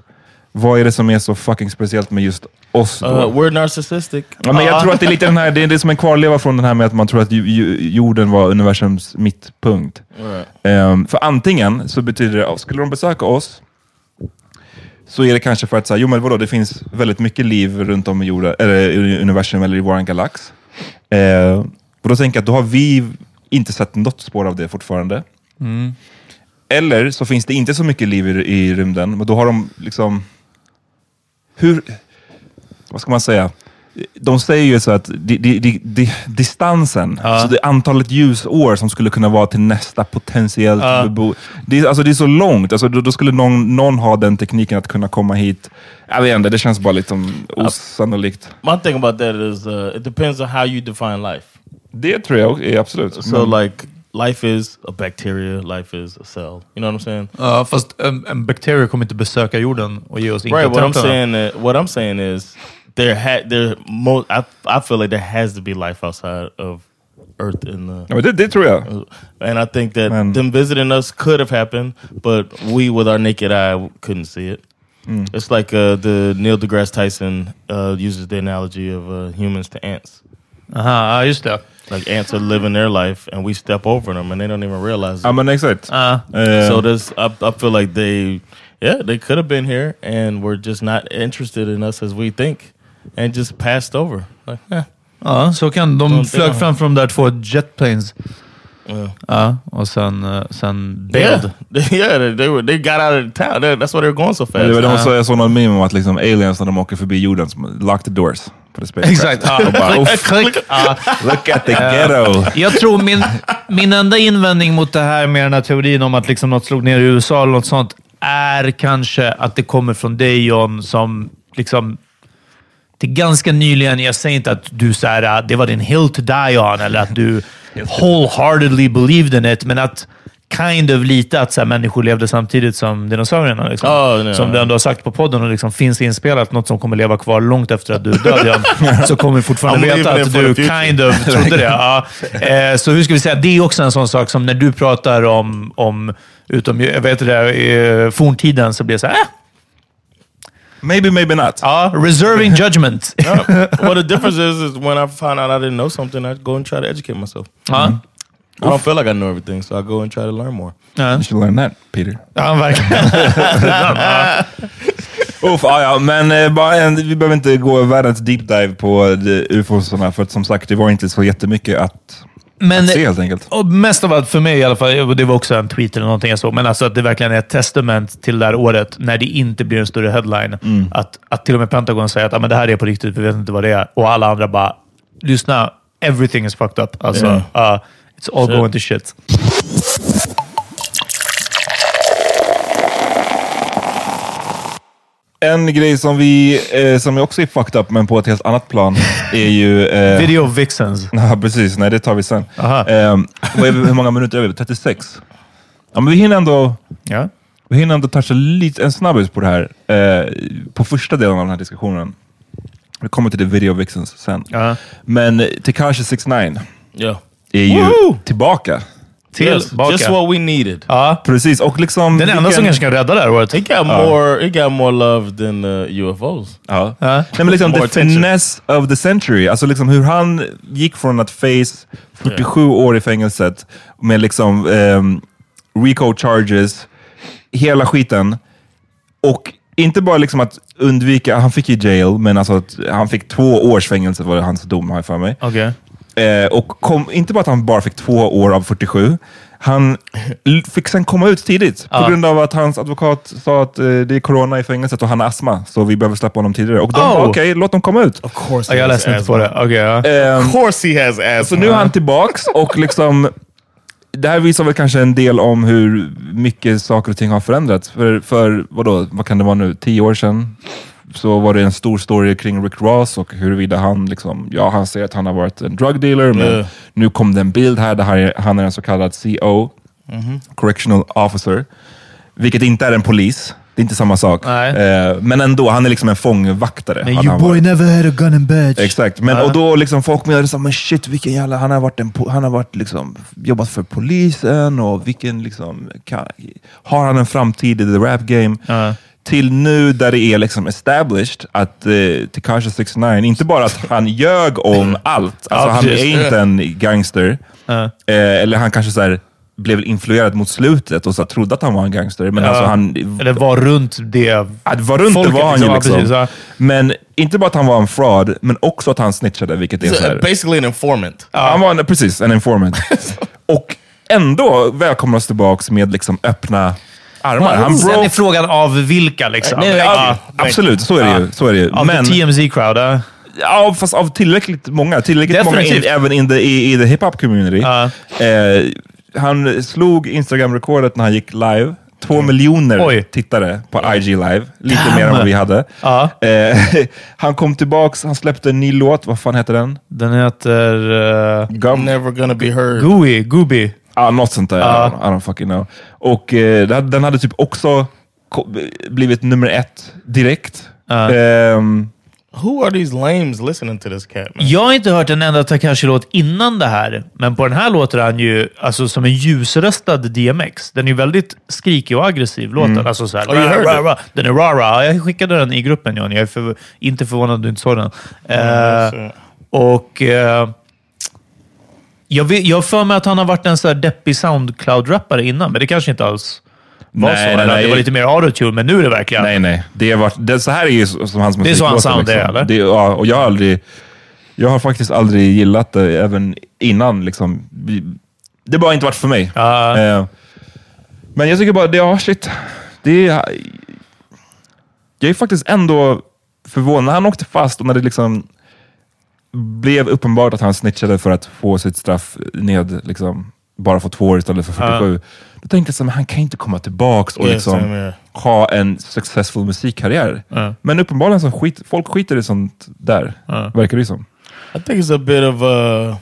vad är det som är så fucking speciellt med just oss då? Uh, we're narcissistic. Ja, men jag tror att det är lite den här, det är det som en kvarleva från den här med att man tror att ju, ju, jorden var universums mittpunkt. Right. Ehm, för antingen så betyder det, skulle de besöka oss, så är det kanske för att säga, jo men vadå, det finns väldigt mycket liv runt om i, jorden, eller i universum eller i vår galax. Ehm, och då tänker jag att då har vi inte sett något spår av det fortfarande. Eller så finns det inte så mycket liv i, i rymden, men då har de liksom... Hur... Vad ska man säga? De säger ju så att di, di, di, di, distansen, så det antalet ljusår som skulle kunna vara till nästa potentiellt bebo... Det, är- alltså det är så långt. Alltså då, då skulle någon, någon ha den tekniken att kunna komma hit. Jag vet inte, det känns bara liksom osannolikt. My thing about that is uh, it depends on how you define life. Det tror jag är absolut. So Men- like life is a bacteria, life is a cell. You know what I'm saying? Ja, fast en, en bakterie kommer inte besöka jorden och ge oss Right. What I'm saying, uh, what I'm saying is there had there mo- I I feel like there has to be life outside of Earth in the. Ja, men det, det tror. And I think that Man. them visiting us could have happened, but we, with our naked eye, couldn't see it. Mm. It's like uh, the Neil deGrasse Tyson uh, uses the analogy of uh, humans to ants. Aha, ja, just det. Like ants are living their life, and we step over them, and they don't even realize it. Ja, men exakt. Ja. Eh, so this, I, I feel like they, yeah, they could have been here, and we're just not interested in us as we think, and just passed over. Like, eh. Ja, så kan de Don't flög they- fram från de där två jetplanes. Yeah. Ja, och sen, eh, sen bailed. Yeah, yeah, they, they were they got out of town. That- That's why they were going so fast. Det var de som jag såg någon meme om att liksom aliens när de åker förbi jorden, som lock the doors på the spacecraft. Exakt. Och bara, "Uff, Klick. Ja. look at the ghetto. Jag tror min, min enda invändning mot det här med den här teorin om att liksom något slog ner i USA eller något sånt är kanske att det kommer från dig John som liksom till ganska nyligen, jag säger inte att du så här, det var din hill to die on eller att du wholeheartedly believed in it, men att kind of lite att så här, människor levde samtidigt som dinosaurierna. Liksom. Ja, nej. som du ändå har sagt på podden och liksom finns inspelat, något som kommer leva kvar långt efter att du är död John, så kommer vi fortfarande veta att du kind of trodde det. Ja. Eh, så hur ska vi säga? Det är också en sån sak som när du pratar om, om utom, jag vet det, i forntiden så blir det så här, äh, Maybe, maybe not. ja, reserving judgment. Yeah. well, the difference is, is when I find out I didn't know something, I go and try to educate myself. Ja. I don't feel like I know everything, so I go and try to learn more. Ja. You should learn that, Peter. Ja, verkligen. Uff, ja, ja, men eh, bara en, vi behöver inte gå världens deep dive på de ufosarna, för att som sagt, det var inte så jättemycket att, Men, se helt enkelt. och mest av allt för mig i alla fall, det var också en tweet eller någonting jag såg, men alltså att det verkligen är ett testament till det här året när det inte blir en större headline. Att, att till och med Pentagon säger att ah, men det här är på riktigt, vi vet inte vad det är. Och alla andra bara, lyssna, everything is fucked up. Alltså, Yeah. uh, it's all Shit. going to shit. En grej som vi, eh, som också är fucked up, men på ett helt annat plan, är ju... Eh, Video vixens. Ja, precis. Nej, det tar vi sen. Aha. Vad är vi, hur många minuter är vi? 36? Ja, men vi hinner ändå, Ja. vi hinner ändå toucha lite, en snabbis på det här. Eh, på första delen av den här diskussionen. Vi kommer till the video vixens sen. Ja. Men eh, Tekashi 69 Yeah. är ju Woo! tillbaka. Tillbaka. just what we needed. Ja. Precis, och liksom... Den enda som kanske kan rädda det här året. It got more. It got more love than uh, UFOs. Ja. Ja. Nej, men liksom the attention. finesse of the century. Alltså liksom hur han gick från att face 47 år i fängelset med liksom um, RICO charges, hela skiten. Och inte bara liksom att undvika, han fick ju jail, men alltså att han fick två års fängelse var det hans dom har jag för mig. Okej. Eh, och kom, inte bara att han bara fick två år av 47, han fick sen komma ut tidigt på Ja. grund av att hans advokat sa att eh, det är corona i fängelset och han har astma, så vi behöver släppa honom tidigare. Och de Oh. okej, låt dem komma ut. Of course Ja, he jag läste inte på det. Okej, ja. Ehm, Of course he has asthma. så nu är han tillbaks och liksom det här visar väl kanske en del om hur mycket saker och ting har förändrats. För, för vadå, vad kan det vara nu, tio år sedan? Så var det en stor story kring Rick Ross och huruvida han liksom, ja han säger att han har varit en drug dealer, men Yeah. nu kom det en bild här där han är, han är en så kallad CO, Correctional Officer, vilket inte är en polis. Det är inte samma sak. Eh, men ändå, han är liksom en fångvaktare. Men Han you har boy varit- never had a gun and badge. Exakt, men, och då liksom folk menade så men shit vilken jävla, han har varit, en, han har varit liksom, jobbat för polisen och vilken liksom, kan, har han en framtid i the rap game? Ja. Till nu där det är liksom established att uh, Tekashi 69 inte bara att han ljög om allt, alltså han är inte en gangster, eh, eller han kanske så här, blev influerad mot slutet och så här, trodde att han var en gangster, men Ja. alltså han Eller var runt det. Det var runt Folket det var han ju liksom, liksom. precis, ja. Men inte bara att han var en fraud, men också att han snitchade, vilket är så här, basically an informant. Han var en, precis en informant. och ändå välkomnas tillbaks med liksom öppna armar. Han Sen är broke... frågan av vilka liksom. Nej, Ja, absolut, så är det ju. Så är det ju. Av Men, TMZ-crowd. ja. ja, fast av tillräckligt många. Tillräckligt många in, Definitivt. även in the, i, i the hiphop community. Ja. Eh, han slog Instagram-rekordet när han gick live. Två miljoner Oj. tittare på IG live. Lite Damn. mer än vad vi hade. Ja. Eh, han kom tillbaks, han släppte en ny låt. Vad fan heter den? Den heter uh, Gum. Never gonna be heard. Gooey, Gooby. Ja, något sånt där. I, don't, I don't fucking know. Och eh, den hade typ också blivit nummer ett direkt. Ja. Ehm, Who are these lames listening to this cat, man? Jag har inte hört en enda Takashi-låt innan det här, men på den här låter han ju alltså, som en ljusröstad DMX. Den är ju väldigt skrikig och aggressiv, låten. Alltså, så här, Oh, rah, it? rah. Den är rara. Jag skickade den i gruppen, John. Jag är för, inte förvånad att du inte såg den. Eh, shit. och eh, jag, vet, jag för mig att han har varit en så här deppig Soundcloud-rappare innan, men det kanske inte alls var Nej, så. nej, eller? nej. Det var lite mer autotune, men nu är det verkligen... nej, nej. Det har varit, det, så här är ju som hans Det är musik så hans sound är, eller? Det, ja, och jag har aldrig... Jag har faktiskt aldrig gillat det, även innan. Liksom. Det har bara inte varit för mig. Ja. Eh, men jag tycker bara, det, ja, shit. Det är, jag är faktiskt ändå förvånad. När han åkte fast och när det liksom blev uppenbart att han snitchade för att få sitt straff ned, liksom, bara få två år istället för 47. Då tänkte jag så men han kan inte komma tillbaks och Yeah, liksom ha en successful musikkarriär. Ja. Men uppenbarligen så skit, folk skiter i sånt där, Ja. verkar det som. I think it's a bit of a.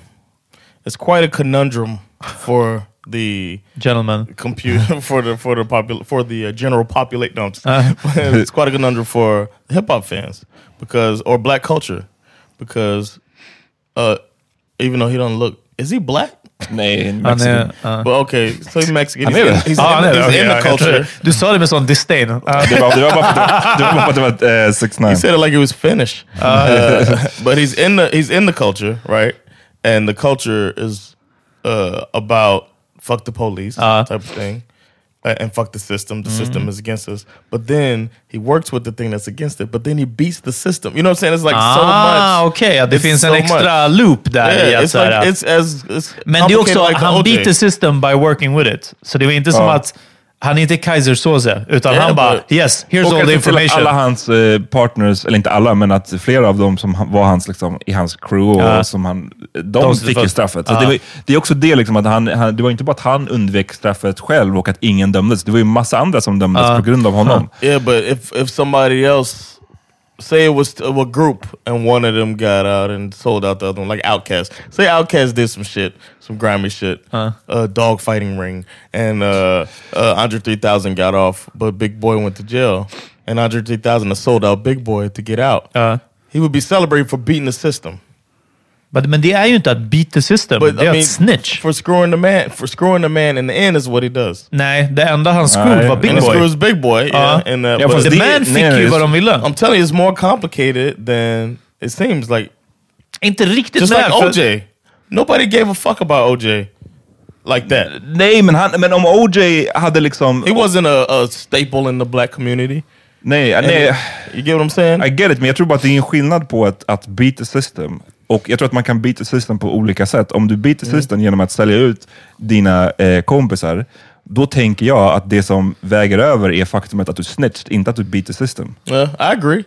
It's quite a conundrum for the Gentlemen. computer for the for the popul for the uh, general populate. No, I'm just- Uh. it's quite a conundrum for hip hop fans because or black culture because uh, even though he don't look, is he black? Nej, Han Mexican. är, ja. But okay, so he's Mexican. Han He's är in, det? he's Ja, han in, är det. he's Okej, in the jag culture. det. Du sa det med sån disdain. Ja. Det var, det var bara för att det var, bara för att det var uh, 6 He said it like it was Finnish, uh, but he's in the he's in the culture, right? And the culture is uh, about fuck the police Uh. type of thing, uh, and fuck the system. The system is against us. But then he works with the thing that's against it. But then he beats the system. You know what I'm saying? It's like so Ah, much. okej. ja, det finns en so extra loop där. Yeah, it's like it's as it's men det är också, like han beat the system by working with it. Så det var inte som Ja. att han är inte Kaiser Soze, utan han bara but- yes, here's all the information. alla hans eh, partners, eller inte alla, men att flera av dem som var hans, liksom, i hans crew, och Ja. som han, de, De fick ju straffet. Så Ja. det, var, det är också det, liksom, att han, han, det var inte bara att han undvek straffet själv och att ingen dömdes. Det var ju massa andra som dömdes Ja. på grund av honom. Yeah, but if if somebody else, say it was a group and one of them got out and sold out the other one, like Outcast. Say Outcast did some shit, some grimy shit, Uh. a dog fighting ring, and uh, uh, Andre 3000 got off, but Big Boy went to jail, and Andre 3000 sold out Big Boy to get out. Ja. He would be celebrated for beating the system. Men, men det är ju inte att beat the system, But det är I mean, att snitch. for screwing the man, for screwing the man in the end is what he does. Nej, det enda han screwed Nej. var Big and he Boy. screws Big Boy. Yeah, Uh. and uh, Ja, but- fast The det- man fick nej, ju vad de ville. I'm telling you, it's more complicated than it seems. Like Inte riktigt just med. like för- OJ. Nobody gave a fuck about OJ like that. Nej, men, han, men om OJ hade liksom... He wasn't a, a staple in the black community. Nej, And nej, You get what I'm saying? I get it, men jag tror bara att det är en skillnad på att, att beat the system Och jag tror att man kan beat the system på olika sätt. Om du beat the system genom att sälja ut dina eh, kompisar, då tänker jag att det som väger över är faktumet att du snitched, inte att du beat the system. Yeah, I agree.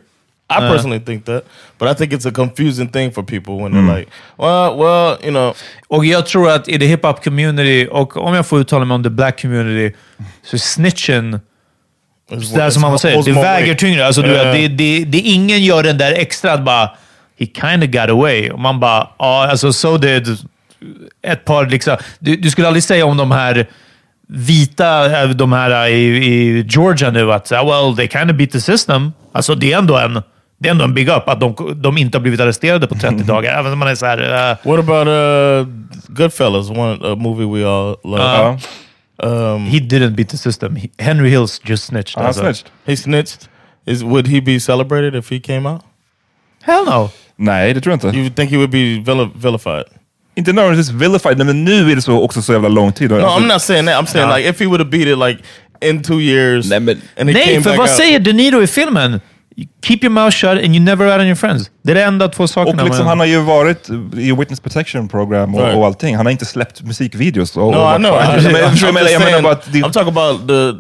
I personally think that, but I think it's a confusing thing for people when they're like, well, well, you know, Och jag tror att i the hiphop community, och om jag får uttala mig om the black community, så snitchen, it's- det är som man säger, det väger tyngre. Alltså, du det, det, det, ingen gör den där extra att bara, he kind of got away. Och man bara, ja, alltså so did ett par liksom. Du, du skulle aldrig säga om de här vita, eh, de här i, i Georgia nu, att här, well, they kind of beat the system. Alltså det är ändå en, det är ändå en big up att de, de inte har blivit arresterade på 30 dagar. Även om man är så här, eh, What about uh, Goodfellas? One a movie we all love. Ja, um, he didn't beat the system. He, Henry Hills just snitched. han alltså. snitched. he snitched. Is would he be celebrated if he came out? Hell no. Nej, det tror jag inte. You think he would be vil- vilified? Inte nödvändigtvis vilified, men nu är det så också så jävla lång tid. No, Alltså, I'm not saying that. I'm saying like if he would have beat it like in two years, Nej, men- and he Nej, came för back vad out. säger De Niro i filmen? Keep your mouth shut and you never rat on your friends. Det är de enda två sakerna. Och liksom, han har ju varit i Witness Protection Program och, Right. och allting. Han har inte släppt musikvideos. Och, No, och I know. I, I'm bara att det, I'm talking about the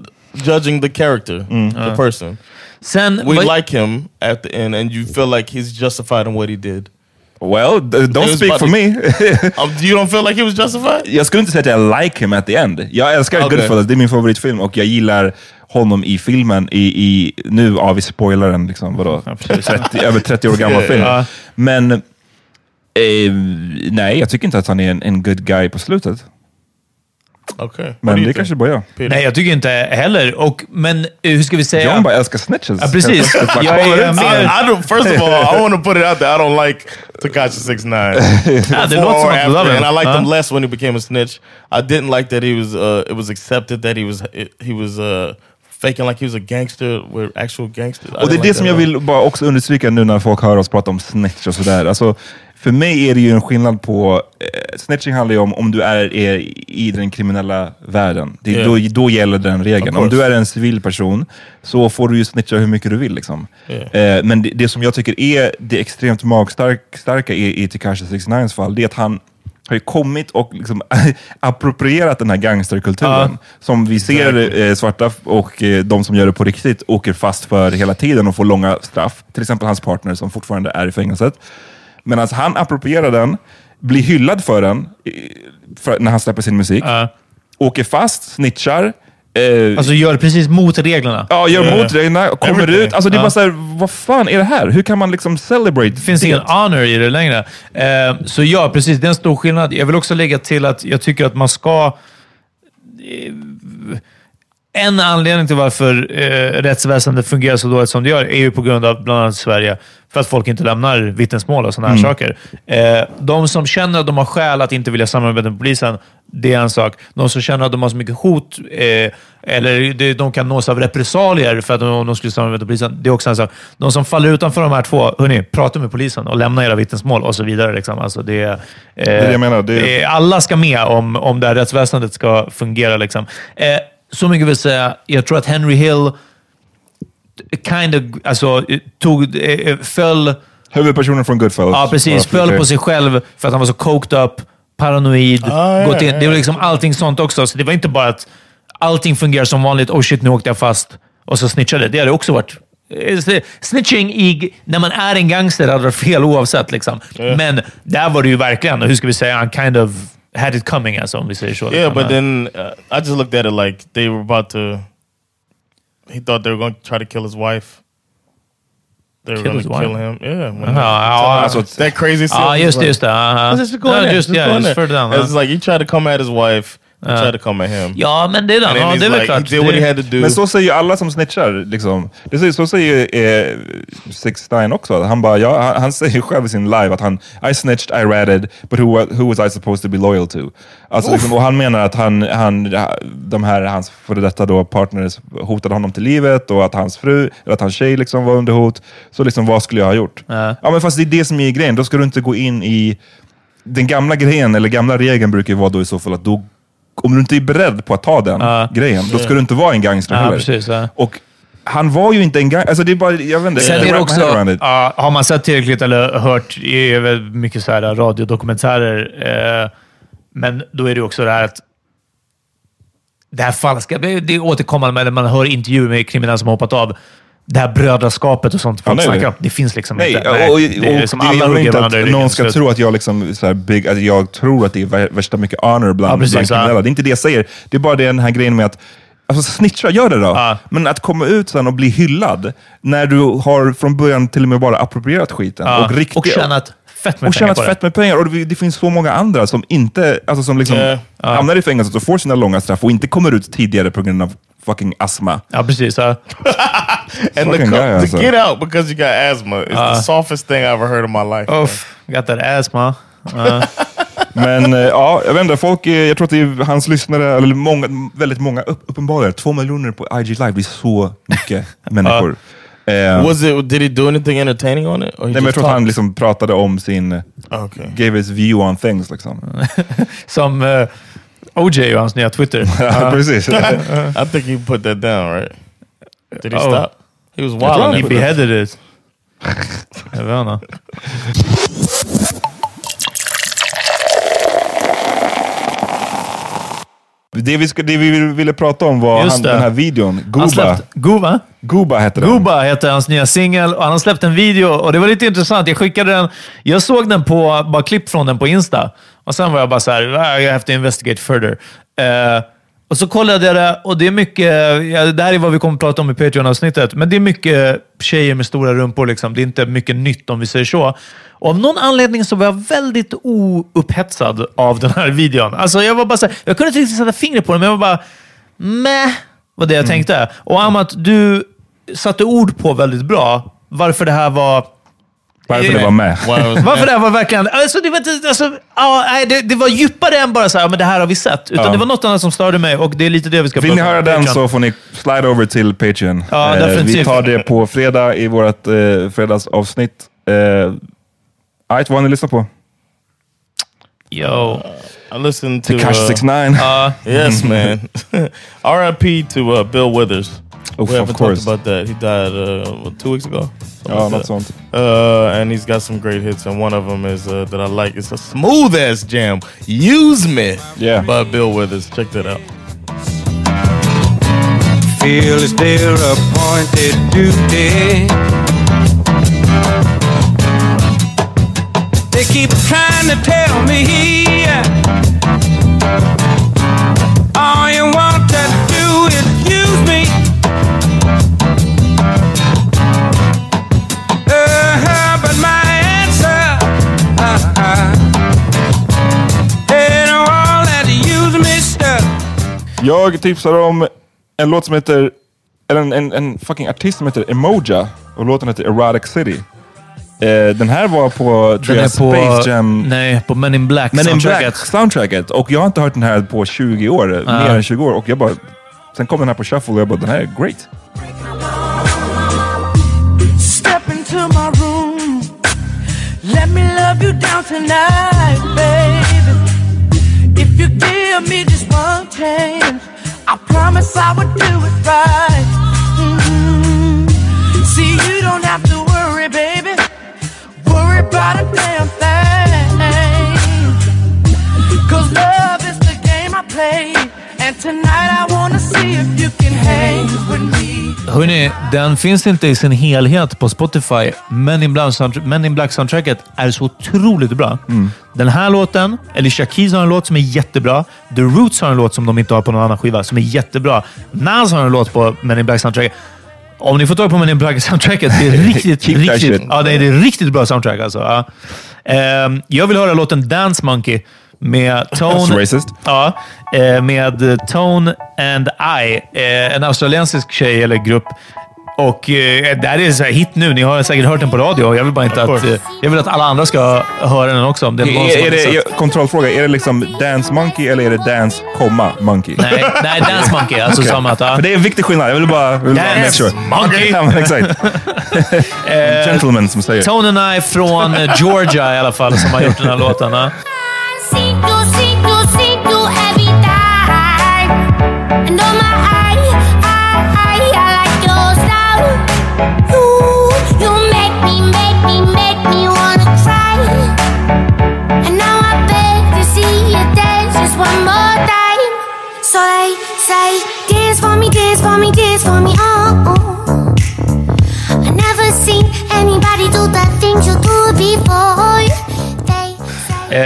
judging the character, the person. Sen, We vad- like him at the end, and you feel like he's justified in what he did. well, don't speak for to- me. Um, you don't feel like he was justified? jag skulle inte säga att jag like him at the end. Jag älskar Okay. Goodfellas, det är min favoritfilm och jag gillar honom i filmen. I, i, nu har vi spoilaren, liksom, vadå? 30, över 30 år gammal film. Ja. Men eh, nej, jag tycker inte att han är en, en good guy på slutet. Okay. Men det kanske bara jag. Nej, jag tycker inte heller. Och, men eh, hur ska vi säga? John bara älskar snitches. Ja, precis. Jag är med. I, I don't, first of all, I want to put it out there. I don't like Takashi Six Nine. Ja, det låter som att du love and I liked Ja. him less when he became a snitch. I didn't like that he was. Uh, it was accepted that he was. He was uh, faking like he was a gangster with actual gangsters. Och det är det som jag vill bara också understryka nu när folk hör oss prata om snitch och sådär. Alltså, för mig är det ju en skillnad på... Eh, snitching handlar ju om om du är, är i den kriminella världen. Det, Yeah. då, då gäller den regeln. Om du är en civil person så får du ju snitcha hur mycket du vill. Liksom. Yeah. Eh, men det, det som jag tycker är det extremt magstarka i, i Tekashi 69 fall, det är att han har ju kommit och liksom approprierat den här gangsterkulturen. Som vi ser eh, svarta och eh, de som gör det på riktigt åker fast för hela tiden och får långa straff. Till exempel hans partner som fortfarande är i fängelset. Men alltså, han approprierar den, blir hyllad för den för, när han släpper sin musik, Ja. åker fast, snitchar, eh, Alltså gör precis mot reglerna. Ja, gör mot reglerna, kommer Everything. ut. Alltså det är Ja. bara såhär, vad fan är det här? Hur kan man liksom celebrate Det finns det? ingen honor i det längre. Eh, så ja, precis. Det är en stor skillnad. Jag vill också lägga till att jag tycker att man ska... eh, En anledning till varför eh, rättsväsendet fungerar så dåligt som det gör är ju på grund av bland annat Sverige. För att folk inte lämnar vittnesmål och sådana här saker. Eh, de som känner att de har skäl att inte vilja samarbeta med polisen, det är en sak. De som känner att de har så mycket hot, eh, eller det, de kan nås av repressalier för att de, om de skulle samarbeta med polisen, det är också en sak. De som faller utanför de här två, hörni, prata med polisen och lämna era vittnesmål och så vidare. Liksom. Alltså det, eh, det jag menar, det- eh, alla ska med om, om det här rättsväsendet ska fungera. Liksom. Eh, så mycket vill säga, jag tror att Henry Hill kind of, alltså, eh, tog, eh, föll, Huvudpersonen från Goodfellas. ja, precis, föll på sig själv för att han var så coked up, paranoid. Ah, ja, gått in. ja, Det var liksom allting sånt också. Så det var inte bara att allting fungerar som vanligt. Oh shit, nu åkte jag fast. Och så snitchade. Det hade också varit... eh, Snitching i, när man är en gangster hade varit fel oavsett. Liksom. Men där var det ju verkligen, hur ska vi säga, han kind of had it coming, alltså, om vi säger så. Yeah, but then uh, I just looked at it like they were about to. He thought they were going to try to kill his wife. They were going to kill him. Yeah, when they- ja, alltså, that crazy. scene Ja, was just like- Just aha. Let's just go Ja, in there. just, ja, just further down. It's like he tried to come at his wife. Ja. tried to come at him. Ja, men det Ja, he's det är väl like, klart. he did what he Det- had to do. Men så säger ju alla som snitchar. Liksom. Det säger, så säger eh, Six Stein också. Han, bara, ja, han, han säger själv i sin live att han I snitched, I ratted, but who, who was I supposed to be loyal to? Alltså, liksom, och han menar att han, han, de här, hans före detta då, partners hotade honom till livet och att hans fru, eller att hans tjej liksom var under hot. Så liksom, vad skulle jag ha gjort? Ja. Ja, men fast det är det som är grejen. Då ska du inte gå in i... Den gamla grejen, eller gamla regeln brukar ju vara då i så fall att då, om du inte är beredd på att ta den Ja. grejen, då ska du inte vara en gangster Ja, heller. precis, ja. Och han var ju inte en gang... Alltså det är bara, jag vet inte. Sen är det också, ja, har man sett tillräckligt eller hört i väldigt mycket så här radiodokumentärer, eh, men då är det också det här att det här falska, det är återkommande när man hör intervjuer med kriminella som har hoppat av. Det här brödraskapet och sånt folk nej, snackar om, det finns liksom Nej, inte. och, Nej, och, det är som och alla hugger varandra att någon ska slut. tro att jag, liksom, så här big, att jag tror att det är vär- värsta mycket honor bland, Ja, precis, bland ja. Det är inte det jag säger. Det är bara den här grejen med att Alltså snitcha, gör det då. Ja. Men att komma ut sen och bli hyllad, när du har från början till och med bara approprierat skiten. Ja, Och, riktigt, och tjänat fett med och pengar tjänat på det. fett med pengar. Och det, det finns så många andra som inte, alltså som liksom Ja. hamnar i fängelset och får sina långa straff och inte kommer ut tidigare på grund av fucking astma. Ja, precis. Ja. And the, guy, to alltså. get out because you got asthma is the softest thing I ever heard in my life. Uff, got that asthma. Ja. Men eh, ja, jag vet inte, folk, eh, jag tror att det är hans lyssnare, eller många, väldigt många, upp, uppenbarligen, två miljoner på IG Live, det är så mycket människor. Eh, Was it? Did he do anything entertaining on it? Or he nej, men jag just tror att han talked? liksom pratade om sin, Okay. gave his view on things. Liksom. Som eh, OJ och hans nya Twitter. Ja, precis. I think he put that down, right? Did he Oh. stop? He was wild. He beheaded it. Jag vet inte. Det, vi ska, det vi ville prata om var han, den här videon, Gooba. släppt, Guba? Gooba hette den. Guba heter hans nya singel och han har släppt en video och det var lite intressant. Jag skickade den, jag såg den på, bara klipp från den på Insta och sen var jag bara så här, "Ah, I have to investigate further. Eh, och så kollade jag det och det är mycket, ja, det här är vad vi kommer att prata om i Patreon-avsnittet, men det är mycket tjejer med stora rumpor. Liksom. Det är inte mycket nytt om vi säger så. Och av någon anledning så var jag väldigt oupphetsad av den här videon. Alltså jag var bara så här, jag kunde inte riktigt sätta fingret på den, men jag var bara, meh, var det jag tänkte. Och Amat, du satte ord på väldigt bra varför det här var... Varför det var med. Varför det här var verkligen... Alltså, det, var, alltså, ja, nej, det, det var djupare än bara så här, men det här har vi sett. Utan Ja. det var något annat som störde mig och det är lite det vi ska Vill ni prata om höra på den Patreon. så får ni slide over till Patreon. Ja, Eh, definitivt. vi tar det på fredag i vårt eh, fredagsavsnitt. Eh, Alright, vad har ni lyssnat på? Yo. I listened to. Tekashi uh, 69. Ja, Yes, man. R.I.P. to uh, Bill Withers. Oof, we of haven't course. talked about that. He died uh, what, two weeks ago. Something Ja, like något that. Uh, and he's got some great hits, and one of them is uh, that I like. It's a smooth ass jam. Use me, Yeah. by Bill Withers. Check that out. feel it's their appointed duty. They keep trying to tell me all you want to do is use me. Uh-huh, but my answer uh-uh, ain't all that use me stuff. Jag tipsar om en låt som heter, eller en, en, en fucking artist som heter Emoja och låten heter Erotic City. Eh, den här var på, tror den jag, är på... Space Jam. Nej, på Men in Black Men in soundtracket. Black soundtracket. Och jag har inte hört den här på 20 år, mer än 20 år. Och jag bara, sen kom den här på shuffle och jag bara, den här är great. Step into my room. Let me love you down tonight, baby. If you give me just one chance, I promise I would do it right. Mhm. See, you don't have to about a damn thing. Cause love is the game I play. And tonight I wanna see if you can hang with me. Hörrni, den finns inte i sin helhet på Spotify. Men in, Black Men in Black-soundtracket är så otroligt bra. Den här låten, Alicia Keys har en låt som är jättebra. The Roots har en låt som de inte har på någon annan skiva, som är jättebra. Nas har en låt på Men in Black-soundtracket. Om ni får tag på Men in Black-soundtracket, det är riktigt, riktigt, ja, det är det riktigt bra soundtrack. Alltså. Ja. Ehm, jag vill höra låten Dance Monkey med Tone... Racist. Ja, eh, med Tone and I, eh, en australiensisk tjej eller grupp. Och eh, det här är så här hit nu. Ni har säkert hört den på radio. Jag vill bara inte att... Eh, jag vill att alla andra ska höra den också. Om det är någon som Är, har är det, missat. kontrollfråga, är det liksom Dance Monkey eller är det Dance, komma Monkey? Nej, nej, Dance Monkey. Alltså Okej. som att... Ja. För det är en viktig skillnad. Jag vill bara, vill bara make Dance sure. Monkey. Ja, men exakt. Eh, Gentleman som säger. Tone and I från eh, Georgia i alla fall, som har gjort den här låten. Ja.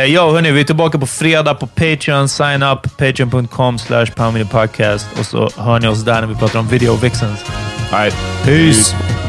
Ja, hörni, vi är tillbaka på fredag på Patreon. Sign up, patreon.com slash podcast och så hör ni oss där när vi pratar om video vixens. Nej. Peace! Head